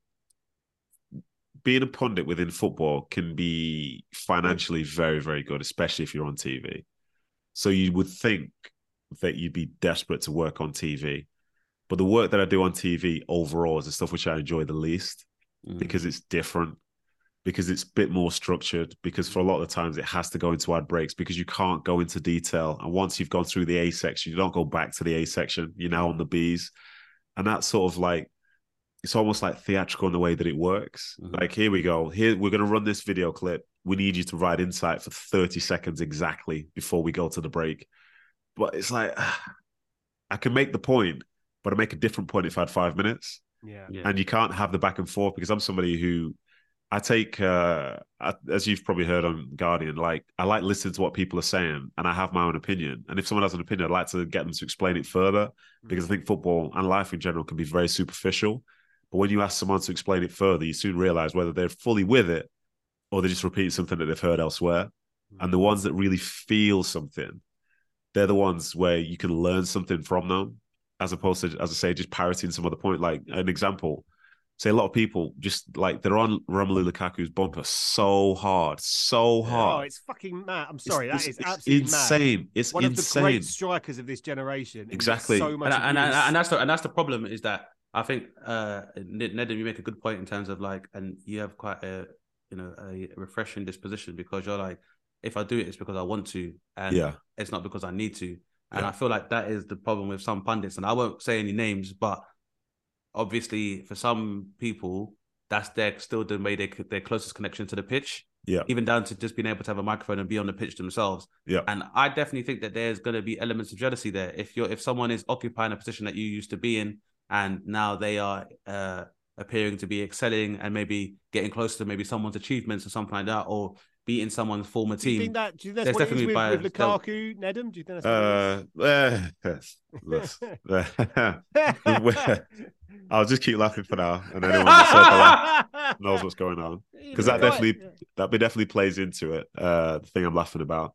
[SPEAKER 4] being a pundit within football can be financially very, very good, especially if you're on TV. So you would think that you'd be desperate to work on TV. But the work that I do on TV overall is the stuff which I enjoy the least
[SPEAKER 2] Mhm.
[SPEAKER 4] because it's different, because it's a bit more structured, because for a lot of the times it has to go into ad breaks because you can't go into detail. And once you've gone through the A section, you don't go back to the A section, you're now on the Bs. And that's sort of like, it's almost like theatrical in the way that it works.
[SPEAKER 2] Mhm.
[SPEAKER 4] Like, here we go. Here, we're going to run this video clip. we need you to write insight for 30 seconds exactly before we go to the break. But it's like, [SIGHS] I can make the point, but I make a different point if I had five minutes.
[SPEAKER 3] Yeah.
[SPEAKER 2] Yeah.
[SPEAKER 4] And you can't have the back and forth because I'm somebody who I take, uh, I, as you've probably heard on Guardian, like I like listening to what people are saying and I have my own opinion. And if someone has an opinion, I'd like to get them to explain it further because I think football and life in general can be very superficial. But when you ask someone to explain it further, you soon realize whether they're fully with it or they're just repeating something that they've heard elsewhere. And the ones that really feel something, they're the ones where you can learn something from them, as opposed to, as I say, just parroting some other point. Like an example, say a lot of people just like they're on Romelu Lukaku's bumper so hard, so hard.
[SPEAKER 3] Oh, it's fucking mad. I'm sorry,
[SPEAKER 4] It's-
[SPEAKER 3] that is
[SPEAKER 4] it's
[SPEAKER 3] absolutely
[SPEAKER 4] insane.
[SPEAKER 3] Mad.
[SPEAKER 4] It's
[SPEAKER 3] one of the great strikers of this generation.
[SPEAKER 4] Exactly.
[SPEAKER 3] So much
[SPEAKER 2] and, and, and, and that's the and that's the problem is that I think uh Ned, Ned, you make a good point in terms of like, and you have quite a you know a refreshing disposition because you're like, if I do it, it's because I want to, and
[SPEAKER 4] Yeah.
[SPEAKER 2] it's not because I need to. And
[SPEAKER 4] Yeah.
[SPEAKER 2] I feel like that is the problem with some pundits, and I won't say any names, but obviously for some people, that's their still the way they their closest connection to the pitch.
[SPEAKER 4] Yeah.
[SPEAKER 2] even down to just being able to have a microphone and be on the pitch themselves.
[SPEAKER 4] Yeah.
[SPEAKER 2] And I definitely think that there's going to be elements of jealousy there. If you're if someone is occupying a position that you used to be in, and now they are uh, appearing to be excelling and maybe getting closer to maybe someone's achievements or something like that, or beating someone's former
[SPEAKER 3] do you
[SPEAKER 2] team.
[SPEAKER 3] think that? Do you think
[SPEAKER 2] There's
[SPEAKER 3] that's what it is
[SPEAKER 2] definitely
[SPEAKER 3] with, with
[SPEAKER 2] bias.
[SPEAKER 3] Lukaku, Nedum? Do you think that's what
[SPEAKER 4] Uh,
[SPEAKER 3] it is? [LAUGHS]
[SPEAKER 4] I'll just keep laughing for now, and anyone that's heard the laugh knows what's going on. because that definitely that bit definitely plays into it. Uh, the thing I'm laughing about,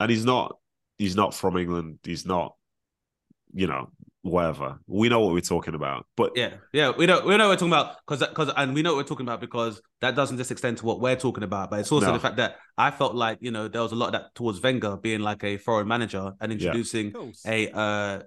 [SPEAKER 4] and he's not he's not from England. He's not, you know, whatever. We know what we're talking about, but
[SPEAKER 2] Yeah, yeah, we know we know what we're talking about because because and we know what we're talking about because that doesn't just extend to what we're talking about, but it's also
[SPEAKER 4] No.
[SPEAKER 2] the fact that I felt like you know there was a lot of that towards Wenger being like a foreign manager and introducing
[SPEAKER 3] Of course.
[SPEAKER 2] a uh,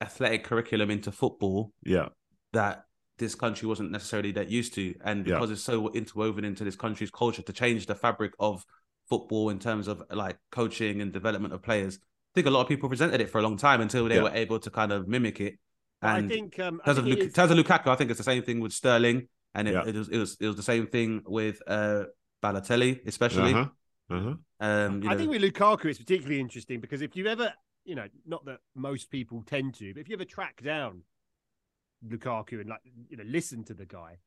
[SPEAKER 2] athletic curriculum into football
[SPEAKER 4] yeah,
[SPEAKER 2] that this country wasn't necessarily that used to, and
[SPEAKER 4] Yeah.
[SPEAKER 2] because it's so interwoven into this country's culture to change the fabric of football in terms of like coaching and development of players. I think a lot of people presented it for a long time until they
[SPEAKER 4] Yeah.
[SPEAKER 2] were able to kind of mimic it.
[SPEAKER 3] But I
[SPEAKER 2] And
[SPEAKER 3] think um,
[SPEAKER 2] in terms of,
[SPEAKER 3] think it
[SPEAKER 2] Luk-
[SPEAKER 3] is-
[SPEAKER 2] terms of Lukaku, I think it's the same thing with Sterling, and it,
[SPEAKER 4] Yeah.
[SPEAKER 2] it was it was it was the same thing with uh, Balotelli, especially.
[SPEAKER 4] uh-huh, uh-huh.
[SPEAKER 2] Um, you
[SPEAKER 3] I think with Lukaku, it's particularly interesting because if you ever, you know, not that most people tend to, but if you ever track down Lukaku and like, you know, listen to the guy,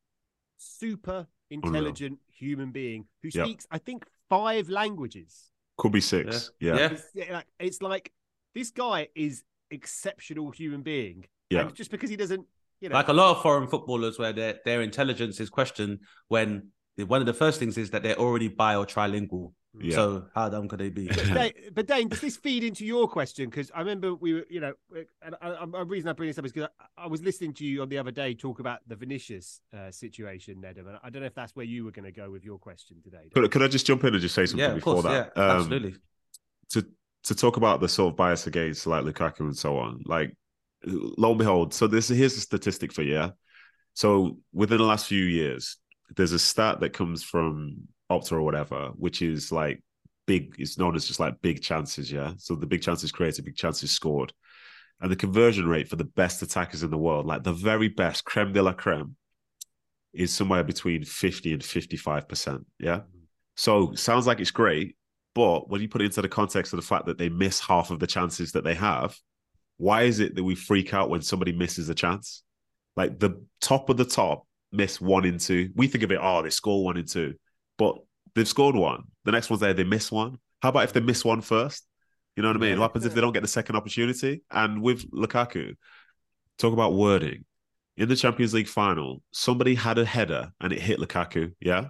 [SPEAKER 3] super intelligent human being who
[SPEAKER 4] Yep.
[SPEAKER 3] speaks, I think, five languages.
[SPEAKER 4] Could be six. Yeah,
[SPEAKER 2] Yeah.
[SPEAKER 4] yeah,
[SPEAKER 3] It's, like, it's like this guy is exceptional human being.
[SPEAKER 4] Yeah.
[SPEAKER 3] And just because he doesn't, you know,
[SPEAKER 2] like a lot of foreign footballers, where their their intelligence is questioned when one of the first things is that they're already bi or trilingual.
[SPEAKER 4] Yeah.
[SPEAKER 2] So how dumb could they be?
[SPEAKER 3] But [LAUGHS] Dane, does this feed into your question? Because I remember we were, you know, and I, I, reason I bring this up is because I, I was listening to you on the other day talk about the Vinicius uh, situation, Nedum, and I don't know if that's where you were going to go with your question today. Dane.
[SPEAKER 4] Could, could I just jump in and just say something
[SPEAKER 2] yeah, of
[SPEAKER 4] before
[SPEAKER 2] course,
[SPEAKER 4] that?
[SPEAKER 2] yeah,
[SPEAKER 4] Um,
[SPEAKER 2] absolutely.
[SPEAKER 4] to to talk about the sort of bias against like Lukaku and so on, like lo and behold, so this here's a statistic for you. Yeah? So within the last few years, there's a stat that comes from Opta or whatever, which is like big, it's known as just like big chances, yeah. So the big chances created, big chances scored. And the conversion rate for the best attackers in the world, like the very best, creme de la creme, is somewhere between 50 and 55%. Yeah. Mm-hmm. So sounds like it's great, but when you put it into the context of the fact that they miss half of the chances that they have, why is it that we freak out when somebody misses a chance? Like the top of the top miss one in two. We think of it, oh, they score one in two, but they've scored one. The next one's there, they miss one. How about if they miss one first? You know what I mean? What happens if they don't get the second opportunity? And with Lukaku, talk about wording. In the Champions League final, somebody had a header and it hit Lukaku. Yeah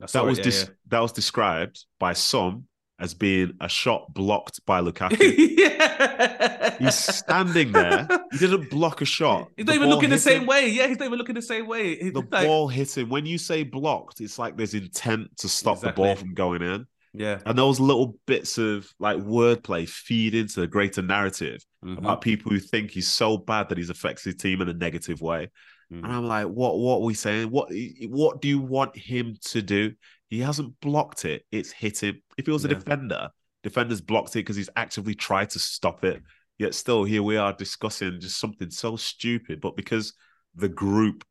[SPEAKER 4] that was
[SPEAKER 2] yeah,
[SPEAKER 4] dis-
[SPEAKER 2] yeah.
[SPEAKER 4] that was described by some as being a shot blocked by Lukaku. [LAUGHS]
[SPEAKER 2] yeah.
[SPEAKER 4] He's standing there. He didn't block a shot.
[SPEAKER 2] He's
[SPEAKER 4] The
[SPEAKER 2] not even
[SPEAKER 4] ball
[SPEAKER 2] looking the same
[SPEAKER 4] him.
[SPEAKER 2] way. Yeah, he's not even looking the same way. He's
[SPEAKER 4] The [LAUGHS]
[SPEAKER 2] like-
[SPEAKER 4] ball hit him. When you say blocked, it's like there's intent to stop the ball from going in.
[SPEAKER 2] yeah.
[SPEAKER 4] And those little bits of like wordplay feed into the greater narrative
[SPEAKER 2] Mhm.
[SPEAKER 4] about people who think he's so bad that he's affects his team in a negative way.
[SPEAKER 2] Mhm.
[SPEAKER 4] And I'm like, what? What are we saying? What? What do you want him to do? He hasn't blocked it. It's hit him. If he was a
[SPEAKER 2] Yeah.
[SPEAKER 4] defender, defenders blocked it because he's actively tried to stop it. Yet still, here we are discussing just something so stupid. But because the group,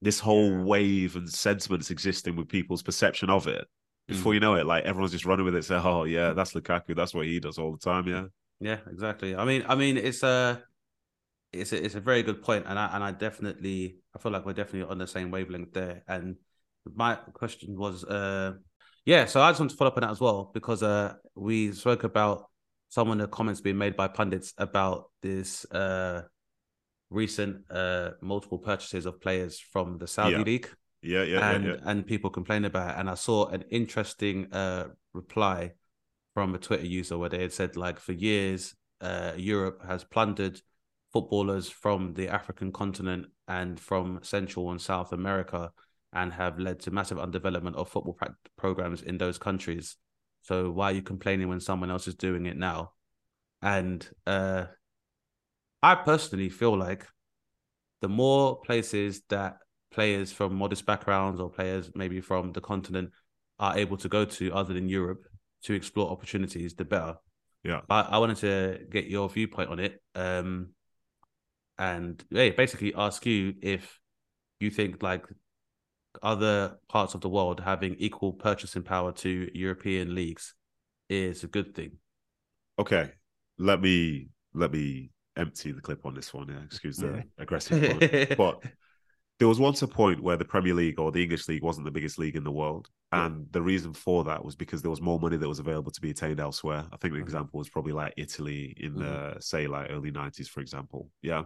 [SPEAKER 4] this whole
[SPEAKER 3] Yeah.
[SPEAKER 4] wave and sentiments existing with people's perception of it, Before mm. you know it, like everyone's just running with it. Say, "Oh yeah, mm. that's Lukaku. That's what he does all the time." Yeah,
[SPEAKER 2] Yeah, exactly. I mean, I mean, it's a, it's a, it's a very good point, and I and I definitely, I feel like we're definitely on the same wavelength there. And my question was, uh, yeah, so I just want to follow up on that as well because uh, we spoke about some of the comments being made by pundits about this uh recent uh multiple purchases of players from the Saudi
[SPEAKER 4] Yeah.
[SPEAKER 2] league
[SPEAKER 4] yeah, yeah,
[SPEAKER 2] and
[SPEAKER 4] yeah, yeah.
[SPEAKER 2] and people complain about it. And I saw an interesting uh reply from a Twitter user where they had said like for years uh Europe has plundered footballers from the African continent and from Central and South America and have led to massive underdevelopment of football programs in those countries. So why are you complaining when someone else is doing it now? And uh I personally feel like the more places that players from modest backgrounds or players maybe from the continent are able to go to other than Europe to explore opportunities, the better.
[SPEAKER 4] Yeah.
[SPEAKER 2] I, I wanted to get your viewpoint on it. Um and yeah, basically ask you if you think like other parts of the world having equal purchasing power to European leagues is a good thing.
[SPEAKER 4] Okay, let me let me empty the clip on this one. Yeah, excuse the
[SPEAKER 2] Yeah.
[SPEAKER 4] aggressive one. [LAUGHS] but there was once a point where the Premier League or the English League wasn't the biggest league in the world,
[SPEAKER 2] Yeah.
[SPEAKER 4] and the reason for that was because there was more money that was available to be attained elsewhere. I think the
[SPEAKER 2] Mhm.
[SPEAKER 4] example was probably like Italy in
[SPEAKER 2] Mhm.
[SPEAKER 4] the say like early nineties, for example. Yeah.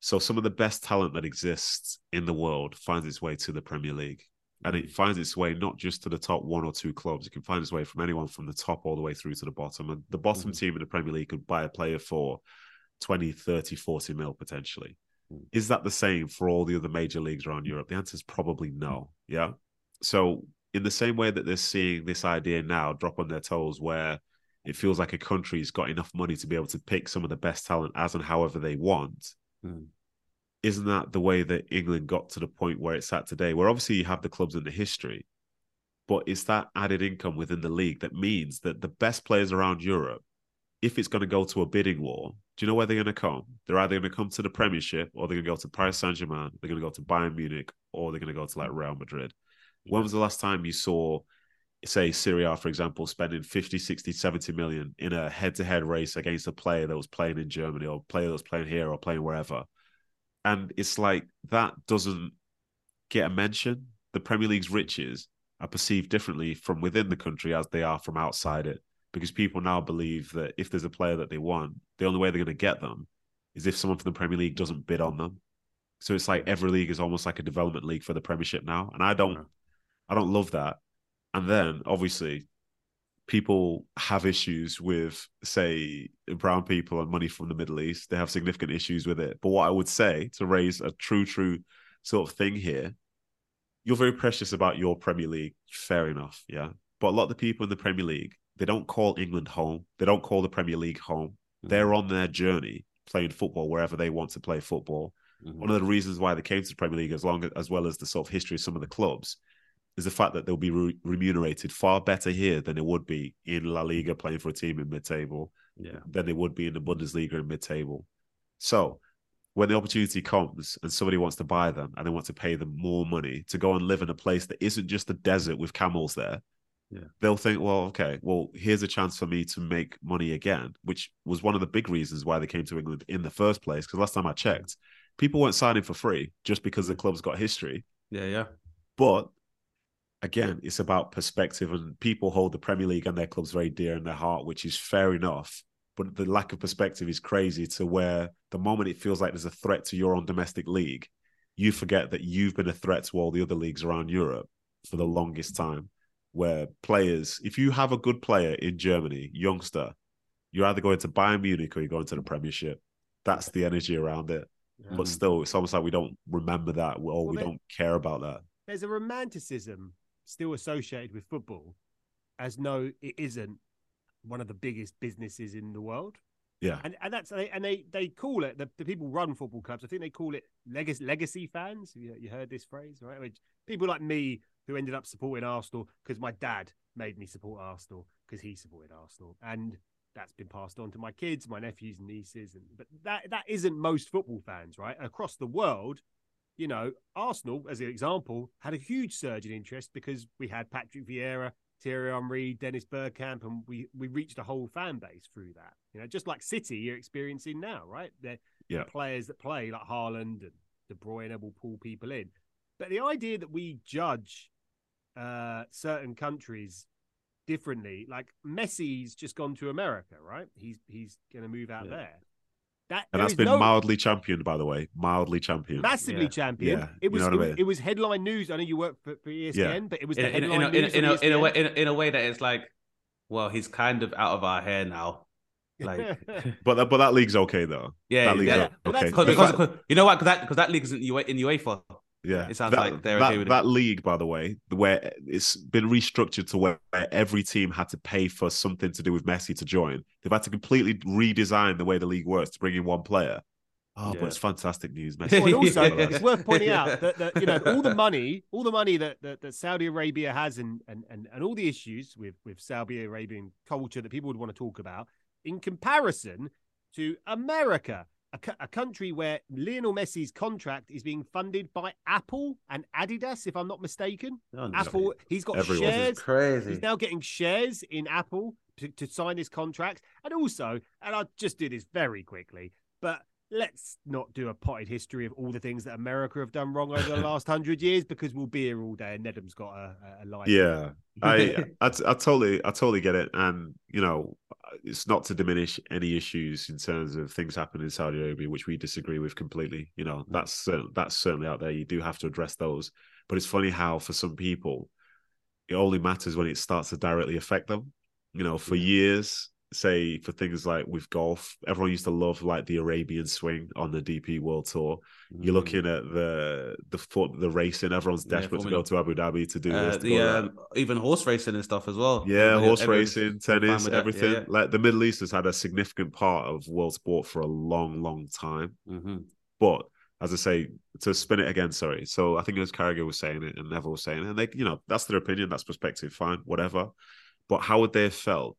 [SPEAKER 4] So some of the best talent that exists in the world finds its way to the Premier League. And it finds its way not just to the top one or two clubs. It can find its way from anyone from the top all the way through to the bottom. And the bottom
[SPEAKER 2] Mhm.
[SPEAKER 4] team in the Premier League could buy a player for 20, 30, 40 mil potentially.
[SPEAKER 2] Mm.
[SPEAKER 4] Is that the same for all the other major leagues around Europe? The answer is probably no. Yeah. So, in the same way that they're seeing this idea now drop on their toes, where it feels like a country's got enough money to be able to pick some of the best talent as and however they want,
[SPEAKER 2] Mm.
[SPEAKER 4] isn't that the way that England got to the point where it's at today? Where obviously you have the clubs in the history, but it's that added income within the league that means that the best players around Europe, if it's going to go to a bidding war, do you know where they're going to come? They're either going to come to the Premiership or they're going to go to Paris Saint Germain, they're going to go to Bayern Munich, or they're going to go to like Real Madrid. When was the last time you saw, say, Syria, for example, spending 50, 60, 70 million in a head to head race against a player that was playing in Germany or a player that was playing here or playing wherever? And it's like that doesn't get a mention. The Premier League's riches are perceived differently from within the country as they are from outside it. Because people now believe that if there's a player that they want, the only way they're going to get them is if someone from the Premier League doesn't bid on them. So it's like every league is almost like a development league for the Premiership now, and I don't, I don't love that. And then obviously, people have issues with, say, brown people and money from the Middle East. They have significant issues with it. But what I would say to raise a true, true sort of thing here, you're very precious about your Premier League. Fair enough, yeah. But a lot of the people in the Premier League, they don't call England home. They don't call the Premier League home. They're on their journey playing football wherever they want to play football.
[SPEAKER 2] Mhm.
[SPEAKER 4] One of the reasons why they came to the Premier League, as long as well as the sort of history of some of the clubs, is the fact that they'll be re- remunerated far better here than it would be in La Liga playing for a team in mid-table
[SPEAKER 2] Yeah.
[SPEAKER 4] than they would be in the Bundesliga in mid-table. So when the opportunity comes and somebody wants to buy them and they want to pay them more money to go and live in a place that isn't just a desert with camels there,
[SPEAKER 2] Yeah.
[SPEAKER 4] they'll think, well, okay, well, here's a chance for me to make money again, which was one of the big reasons why they came to England in the first place. Because last time I checked, people weren't signing for free just because the club's got history.
[SPEAKER 2] Yeah, yeah.
[SPEAKER 4] But again, it's about perspective, and people hold the Premier League and their clubs very dear in their heart, which is fair enough. But the lack of perspective is crazy to where the moment it feels like there's a threat to your own domestic league, you forget that you've been a threat to all the other leagues around Europe for the longest time. Where players, if you have a good player in Germany, youngster, you're either going to Bayern Munich or you're going to the Premiership. That's the energy around it. But still, it's almost like we don't remember that or
[SPEAKER 3] Well,
[SPEAKER 4] we don't care about that.
[SPEAKER 3] There's a romanticism still associated with football, as no, it isn't one of the biggest businesses in the world.
[SPEAKER 4] Yeah.
[SPEAKER 3] And and that's and they they call it the, the people run football clubs. I think they call it legacy legacy fans. You, you heard this phrase, right? Which people like me who ended up supporting Arsenal because my dad made me support Arsenal because he supported Arsenal, and that's been passed on to my kids, my nephews and nieces. And but that that isn't most football fans, right? Across the world, you know, Arsenal, as an example, had a huge surge in interest because we had Patrick Vieira Thierry Henry, Dennis Bergkamp, and we we reached a whole fan base through that. You know, just like City, you're experiencing now, right? They're
[SPEAKER 4] Yeah.
[SPEAKER 3] players that play like Haaland and De Bruyne will pull people in. But the idea that we judge uh, certain countries differently, like Messi's just gone to America, right? He's he's going to move out
[SPEAKER 4] Yeah.
[SPEAKER 3] there. That
[SPEAKER 4] And that's been
[SPEAKER 3] no-
[SPEAKER 4] mildly championed, by the way. Mildly championed.
[SPEAKER 3] massively
[SPEAKER 2] Yeah.
[SPEAKER 3] championed.
[SPEAKER 4] Yeah,
[SPEAKER 3] It
[SPEAKER 4] you
[SPEAKER 3] was
[SPEAKER 4] know
[SPEAKER 3] it,
[SPEAKER 4] I
[SPEAKER 3] was
[SPEAKER 4] mean?
[SPEAKER 3] it was headline news. I know you work for, for ESPN, but it was
[SPEAKER 2] in, in, in,
[SPEAKER 3] headline
[SPEAKER 2] a, in, a,
[SPEAKER 3] news.
[SPEAKER 2] in, a, in a
[SPEAKER 3] ESPN.
[SPEAKER 2] way in a, in a way that it's like, well, he's kind of out of our hair now. Like, [LAUGHS]
[SPEAKER 4] But that, but that league's okay though.
[SPEAKER 2] yeah,
[SPEAKER 4] that league's
[SPEAKER 2] yeah.
[SPEAKER 4] o-
[SPEAKER 3] But that's
[SPEAKER 4] okay.
[SPEAKER 3] the
[SPEAKER 2] Because, because, because- you know what? Because that because that league isn't UA, in UEFA.
[SPEAKER 4] Yeah,
[SPEAKER 2] It sounds
[SPEAKER 4] that,
[SPEAKER 2] like they're
[SPEAKER 4] that,
[SPEAKER 2] okay with it.
[SPEAKER 4] that league, by the way, where it's been restructured to where every team had to pay for something to do with Messi to join. They've had to completely redesign the way the league works to bring in one player. Oh,
[SPEAKER 2] Yeah.
[SPEAKER 4] but it's fantastic news,
[SPEAKER 3] Well,
[SPEAKER 4] Messi.
[SPEAKER 3] and also,
[SPEAKER 2] Yeah. [LAUGHS]
[SPEAKER 3] it's worth pointing out that, that you know [LAUGHS] all the money, all the money that, that, that Saudi Arabia has, and, and and and all the issues with with Saudi Arabian culture that people would want to talk about, in comparison to America, a, a country where Lionel Messi's contract is being funded by Apple and Adidas, if I'm not mistaken. Oh, Apple, he's got
[SPEAKER 4] Everyone.
[SPEAKER 3] Shares.
[SPEAKER 2] crazy.
[SPEAKER 3] He's now getting shares in Apple to, to sign his contract. And also, and I'll just do this very quickly, but let's not do a potted history of all the things that America have done wrong over the [LAUGHS] last hundred years because we'll be here all day and Nedum's got a, a life.
[SPEAKER 4] Yeah, [LAUGHS] I, I I totally I totally get it, and you know, it's not to diminish any issues in terms of things happening in Saudi Arabia, which we disagree with completely. You know, mm. that's cer- that's certainly out there. You do have to address those, but it's funny how for some people, it only matters when it starts to directly affect them. You know, for years, say for things like with golf, everyone used to love like the Arabian swing on the DP World Tour. You're
[SPEAKER 2] Mm.
[SPEAKER 4] looking at the the foot the racing. Everyone's
[SPEAKER 2] Yeah,
[SPEAKER 4] desperate to go to Abu Dhabi to do
[SPEAKER 2] Uh,
[SPEAKER 4] this. to
[SPEAKER 2] the um, even horse racing and stuff as well.
[SPEAKER 4] Yeah, horse racing, tennis, everything.
[SPEAKER 2] Yeah,
[SPEAKER 4] Like the Middle East has had a significant part of world sport for a long, long time.
[SPEAKER 2] yeah. Mhm.
[SPEAKER 4] But as I say, to spin it again, sorry. So I think it was Carragher was saying it and Neville was saying it. And they, you know, that's their opinion, that's perspective, fine, whatever. But how would they have felt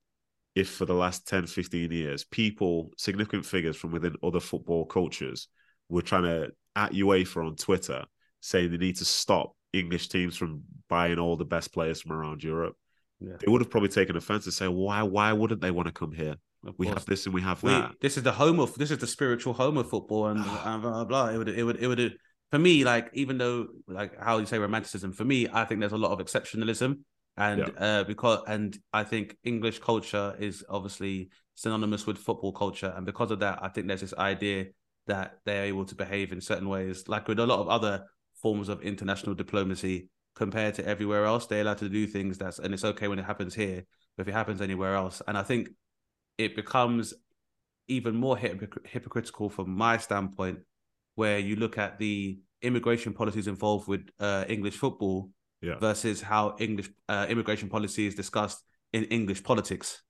[SPEAKER 4] if for the last 10, 15 years, people, significant figures from within other football cultures were trying to at UEFA on Twitter saying they need to stop English teams from buying all the best players from around Europe?
[SPEAKER 2] Yeah.
[SPEAKER 4] They would have probably taken offense and say, why why wouldn't they want to come here?
[SPEAKER 2] Of
[SPEAKER 4] We
[SPEAKER 2] course.
[SPEAKER 4] have this and we have
[SPEAKER 2] we,
[SPEAKER 4] that.
[SPEAKER 2] this is the home of this is the spiritual home of football and, [SIGHS] and blah, blah blah. It would it would it would for me like even though like how you say romanticism for me I think there's a lot of exceptionalism and
[SPEAKER 4] Yeah.
[SPEAKER 2] uh because and I think English culture is obviously synonymous with football culture. And because of that I think there's this idea that they're able to behave in certain ways like with a lot of other forms of international diplomacy compared to everywhere else. They're allowed to do things that's and it's okay when it happens here but if it happens anywhere else. And I think it becomes even more hypocr- hypocritical from my standpoint, where you look at the immigration policies involved with uh, English football
[SPEAKER 4] Yeah.
[SPEAKER 2] versus how English uh, immigration policy is discussed in English politics,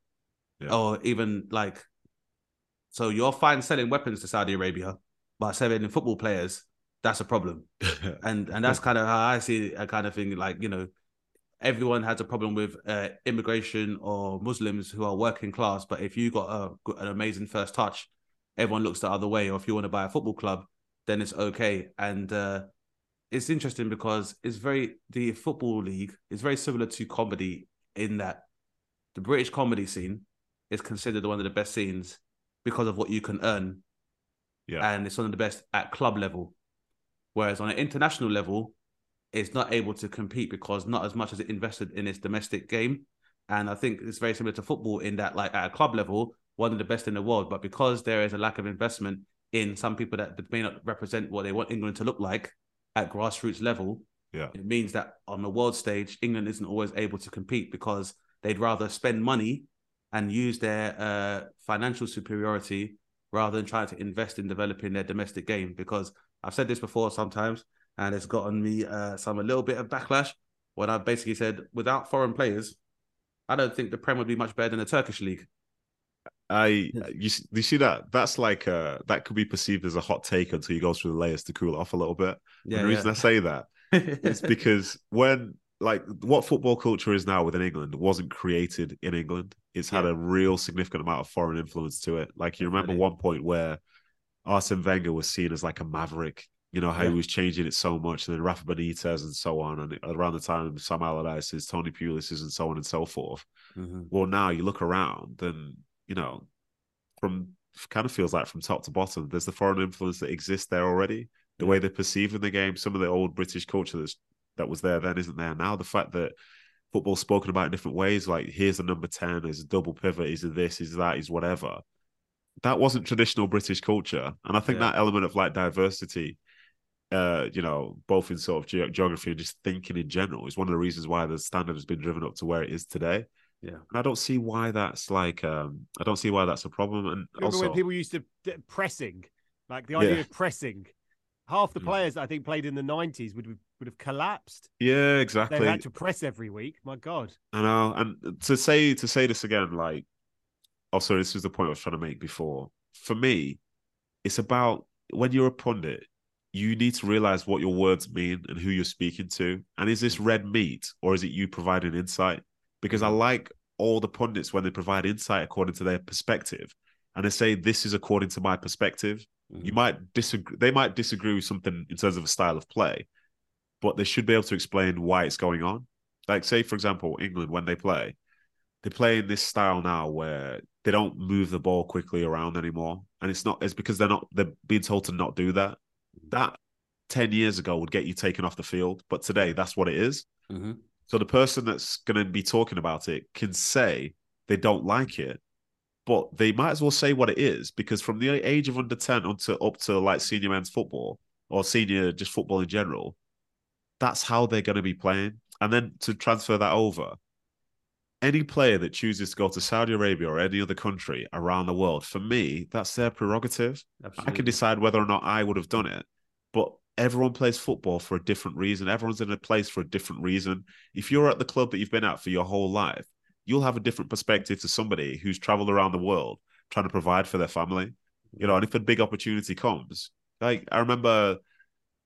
[SPEAKER 4] Yeah.
[SPEAKER 2] or even like, so you're fine selling weapons to Saudi Arabia, but selling football players, that's a problem [LAUGHS] and and that's kind of how I see a kind of thing. Like you know, everyone has a problem with uh, immigration or Muslims who are working class, but if you got a, an amazing first touch, everyone looks the other way. Or if you want to buy a football club, then it's okay. And uh, it's interesting because it's very the football league is very similar to comedy in that the British comedy scene is considered one of the best scenes because of what you can earn
[SPEAKER 4] Yeah.
[SPEAKER 2] and it's one of the best at club level. Whereas on an international level, it's not able to compete because not as much as it invested in its domestic game. And I think it's very similar to football in that, like at a club level, one of the best in the world. But because there is a lack of investment in some people that may not represent what they want England to look like at grassroots level,
[SPEAKER 4] Yeah.
[SPEAKER 2] it means that on the world stage, England isn't always able to compete because they'd rather spend money and use their uh, financial superiority rather than trying to invest in developing their domestic game. Because I've said this before sometimes, and it's gotten me uh, some a little bit of backlash when I basically said, without foreign players, I don't think the Prem would be much better than the Turkish league.
[SPEAKER 4] I you you see that that's like uh that could be perceived as a hot take until you go through the layers to cool off a little bit. And
[SPEAKER 2] Yeah,
[SPEAKER 4] the reason I say that is [LAUGHS] because when like what football culture is now within England wasn't created in England. It's had
[SPEAKER 2] Yeah.
[SPEAKER 4] a real significant amount of foreign influence to it. Like you remember one point where Arsene Wenger was seen as like a maverick You know how
[SPEAKER 2] Yeah.
[SPEAKER 4] he was changing it so much, and then Rafa Benitez and so on, and around the time Sam Allardyce's, Tony Pulis's, and so on and so forth.
[SPEAKER 2] Mhm.
[SPEAKER 4] Well, now you look around, and you know, from kind of feels like from top to bottom, there's the foreign influence that exists there already. The way they're perceiving the game, some of the old British culture that's, that was there then isn't there now. The fact that football's spoken about in different ways, like here's a number 10, there's a double pivot, is this, is that, is whatever. That wasn't traditional British culture. And I think
[SPEAKER 2] Yeah.
[SPEAKER 4] that element of like diversity, uh, you know, both in sort of ge- geography and just thinking in general, is one of the reasons why the standard has been driven up to where it is today.
[SPEAKER 2] Yeah.
[SPEAKER 4] And I don't see why that's like, um, I don't see why that's a problem. And
[SPEAKER 3] Remember
[SPEAKER 4] also,
[SPEAKER 3] when people used to d- pressing, like the idea
[SPEAKER 4] Yeah.
[SPEAKER 3] of pressing. Half the
[SPEAKER 4] Mm.
[SPEAKER 3] players I think played in the nineties would have, would have collapsed.
[SPEAKER 4] yeah, exactly.
[SPEAKER 3] They had to press every week. My God.
[SPEAKER 4] I know, and to say to say this again, like, also this is the point I was trying to make before. For me, it's about when you're a pundit, you need to realize what your words mean and who you're speaking to, and is this red meat or is it you providing insight? Because I like all the pundits when they provide insight according to their perspective, and they say this is according to my perspective. You might disagree. They might disagree with something in terms of a style of play, but they should be able to explain why it's going on. Like, say, for example, England when they play, they play in this style now where they don't move the ball quickly around anymore, and it's not. It's because they're not. They're being told to not do that. That ten years ago would get you taken off the field, but today that's what it is.
[SPEAKER 2] Mhm.
[SPEAKER 4] So the person that's going to be talking about it can say they don't like it, but they might as well say what it is because from the age of under 10 until up to like senior men's football or senior just football in general, that's how they're going to be playing. And then to transfer that over, any player that chooses to go to Saudi Arabia or any other country around the world, for me, that's their prerogative. I can decide whether or not I would have done it. But everyone plays football for a different reason. Everyone's in a place for a different reason. If you're at the club that you've been at for your whole life, you'll have a different perspective to somebody who's traveled around the world trying to provide for their family. You know, and if a big opportunity comes, like I remember a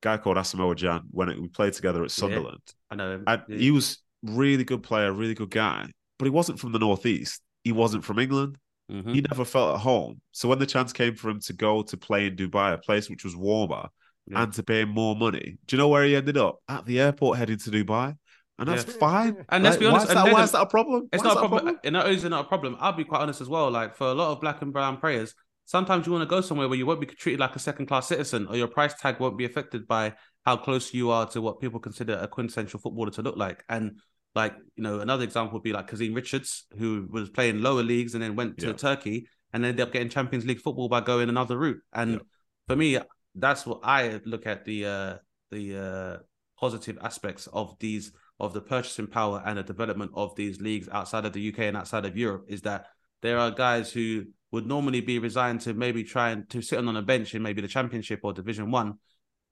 [SPEAKER 4] guy called Asamoah Gyan when it, we played together at Sunderland.
[SPEAKER 2] I know him.
[SPEAKER 4] And
[SPEAKER 2] Yeah.
[SPEAKER 4] he was really good player, really good guy, but he wasn't from the northeast. He wasn't from England.
[SPEAKER 2] Mhm.
[SPEAKER 4] He never felt at home. So when the chance came for him to go to play in Dubai, a place which was warmer,
[SPEAKER 2] Yeah.
[SPEAKER 4] and to pay him more money, do you know where he ended up? At the airport heading to Dubai. And that's
[SPEAKER 2] Yeah.
[SPEAKER 4] fine.
[SPEAKER 2] And let's be honest,
[SPEAKER 4] why is, that, why is that a problem?
[SPEAKER 2] It's
[SPEAKER 4] Why
[SPEAKER 2] not a
[SPEAKER 4] that
[SPEAKER 2] problem. And not only is it not a problem, I'll be quite honest as well. Like for a lot of black and brown players, sometimes you want to go somewhere where you won't be treated like a second class citizen or your price tag won't be affected by how close you are to what people consider a quintessential footballer to look like. And like, you know, another example would be like Kazim Richards, who was playing lower leagues and then went to
[SPEAKER 4] Yeah.
[SPEAKER 2] Turkey and ended up getting Champions League football by going another route. And
[SPEAKER 4] Yeah.
[SPEAKER 2] for me, that's what I look at the uh the uh positive aspects of these of the purchasing power and the development of these leagues outside of the UK and outside of Europe is that there are guys who would normally be resigned to maybe trying to sit on a bench in maybe the championship or division one,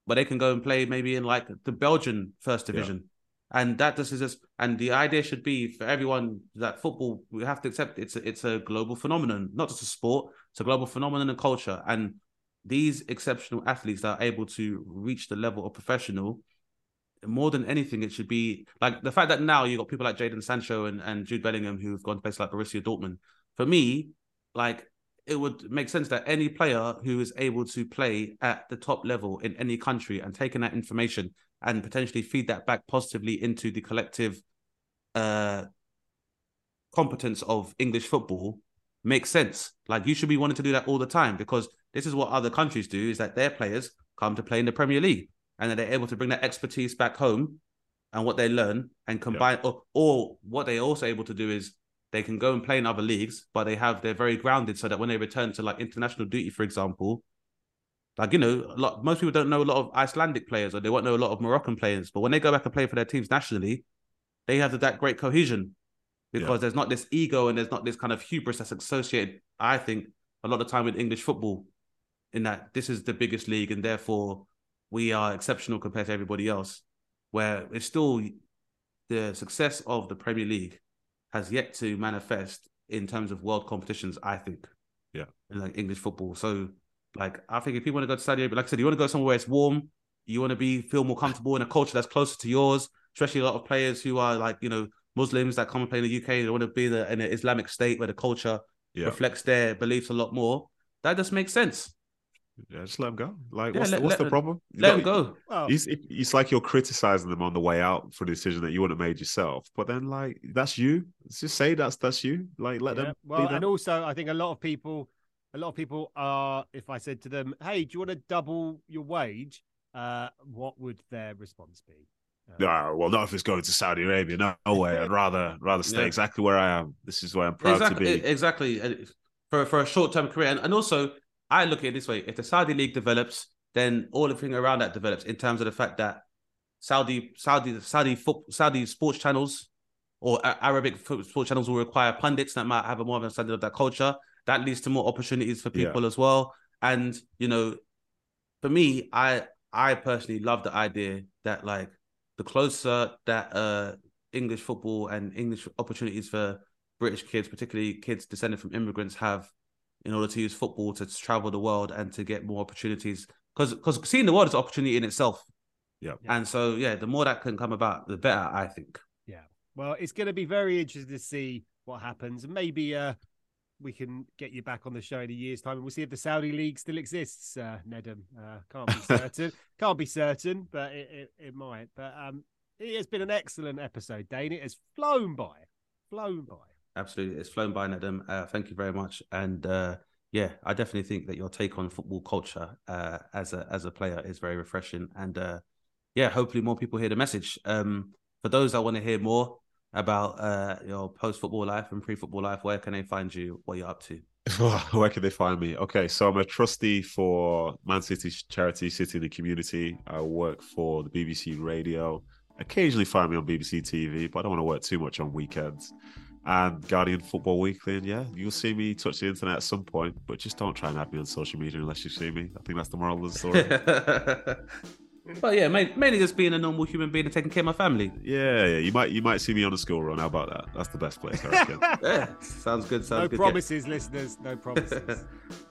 [SPEAKER 2] but they can go and play maybe in like the Belgian first
[SPEAKER 4] Yeah.
[SPEAKER 2] division. And that this is just and the idea should be for everyone that football we have to accept it's a, it's a global phenomenon, not just a sport, it's a global phenomenon and culture. And these exceptional athletes that are able to reach the level of professional more than anything, it should be like the fact that now you've got people like Jadon Sancho and, and Jude Bellingham who've gone to places like Borussia Dortmund. For me, like it would make sense that any player who is able to play at the top level in any country and taking that information and potentially feed that back positively into the collective uh competence of English football makes sense. Like you should be wanting to do that all the time because this is what other countries do is that their players come to play in the Premier League and that they're able to bring that expertise back home and what they learn and combine or, or what they're also able to do is they can go and play in other leagues, but they have they're very grounded so that when they return to like international duty, for example, like you know, a lot most people don't know a lot of Icelandic players or they won't know a lot of Moroccan players, but when they go back and play for their teams nationally, they have that great cohesion because
[SPEAKER 4] Yeah.
[SPEAKER 2] there's not this ego and there's not this kind of hubris that's associated. I think a lot of time with English football, in that this is the biggest league and therefore we are exceptional compared to everybody else. Where it's still the success of the Premier League has yet to manifest in terms of world competitions. I think,
[SPEAKER 4] Yeah.
[SPEAKER 2] in like English football. So, like, I think if people want to go to Saudi Arabia, like I said, you want to go somewhere where it's warm, you want to be feel more comfortable in a culture that's closer to yours. Especially a lot of players who are like you know Muslims that come and play in the UK. They want to be the, in an Islamic state where the culture
[SPEAKER 4] Yeah.
[SPEAKER 2] reflects their beliefs a lot more. That just makes sense.
[SPEAKER 4] Yeah, just let him go. Like,
[SPEAKER 2] Yeah,
[SPEAKER 4] what's,
[SPEAKER 2] let-
[SPEAKER 4] the, what's
[SPEAKER 2] let-
[SPEAKER 4] the problem? You
[SPEAKER 2] Let him go.
[SPEAKER 3] Well,
[SPEAKER 4] It's, it- it's like you're criticizing them on the way out for a decision that you wouldn't have made yourself. But then, like, that's you. Just say that's that's you. Like, let
[SPEAKER 3] yeah.
[SPEAKER 4] them.
[SPEAKER 3] Well, and also, I think a lot of people, a lot of people are. If I said to them, "Hey, do you want to double your wage?" Uh, what would their response be?
[SPEAKER 4] Ah, well, not if it's going to Saudi Arabia. No, no [LAUGHS] way. I'd rather rather stay
[SPEAKER 2] Yeah.
[SPEAKER 4] exactly where I am. This is where I'm proud
[SPEAKER 2] exactly,
[SPEAKER 4] to be.
[SPEAKER 2] Exactly. For for a short term career, and, and also I look at it this way: if the Saudi league develops, then all the thing around that develops in terms of the fact that Saudi Saudi Saudi Saudi sports channels or Arabic sports channels will require pundits that might have a more of understanding of that culture. That leads to more opportunities for
[SPEAKER 4] Yeah.
[SPEAKER 2] people as well. And you know, for me, I I personally love the idea that like the closer that uh English football and English opportunities for British kids, particularly kids descended from immigrants, have in order to use football to travel the world and to get more opportunities. Because because seeing the world is an opportunity in itself.
[SPEAKER 4] Yeah.
[SPEAKER 2] And so yeah, the more that can come about, the better, I think.
[SPEAKER 3] Yeah. Well, it's going to be very interesting to see what happens, and maybe uh, we can get you back on the show in a year's time, and we'll see if the Saudi league still exists. Uh, Nedum uh, can't be [LAUGHS] certain, can't be certain, but it, it, it might. But um, it has been an excellent episode, Dane. It has flown by, flown by.
[SPEAKER 2] Absolutely, it's flown by, Nedum. Uh, thank you very much. And uh, yeah, I definitely think that your take on football culture uh, as a as a player is very refreshing. And uh, yeah, hopefully more people hear the message. Um, for those that want to hear more about uh, your post football life and pre football life, where can they find you? What you're up to? [LAUGHS]
[SPEAKER 4] Where can they find me? Okay, so I'm a trustee for Man City's charity, City in the Community. I work for the BBC Radio. Occasionally find me on BBC TV, but I don't want to work too much on weekends. And Guardian Football Weekly, and yeah, you'll see me touch the internet at some point, but just don't try and add me on social media unless you see me. I think that's the moral of the story. [LAUGHS]
[SPEAKER 2] but yeah, mainly just being a normal human being and taking care of my family.
[SPEAKER 4] yeah, yeah, you might you might see me on a school run. How about that? That's the best place, I reckon. [LAUGHS]
[SPEAKER 2] Yeah, sounds good. Sounds
[SPEAKER 3] no
[SPEAKER 2] good.
[SPEAKER 3] promises, listeners. No promises. [LAUGHS]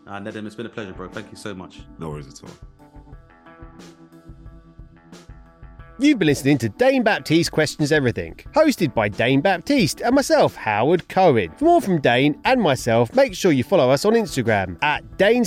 [SPEAKER 2] Yeah. uh, Nedum, it's been a pleasure, bro. Thank you so much.
[SPEAKER 4] no worries at all.
[SPEAKER 6] You've been listening to Dane Baptiste Questions Everything, hosted by Dane Baptiste and myself, Howard Cohen. For more from Dane and myself, make sure you follow us on Instagram at Dane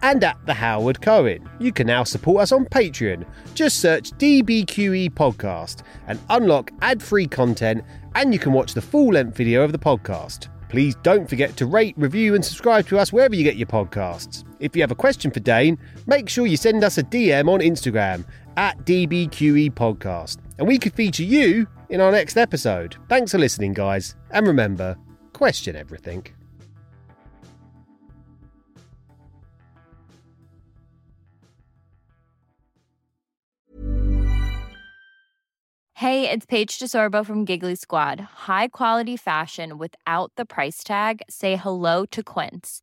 [SPEAKER 6] and at The Howard Cohen. You can now support us on Patreon. Just search DBQE Podcast and unlock ad free content, and you can watch the full length video of the podcast. Please don't forget to rate, review, and subscribe to us wherever you get your podcasts. If you have a question for Dane, make sure you send us a DM on Instagram at DBQE Podcast, and we could feature you in our next episode. Thanks for listening, guys, and remember question everything.
[SPEAKER 5] Hey, it's Paige DeSorbo from Giggly Squad. High quality fashion without the price tag. Say hello to Quince.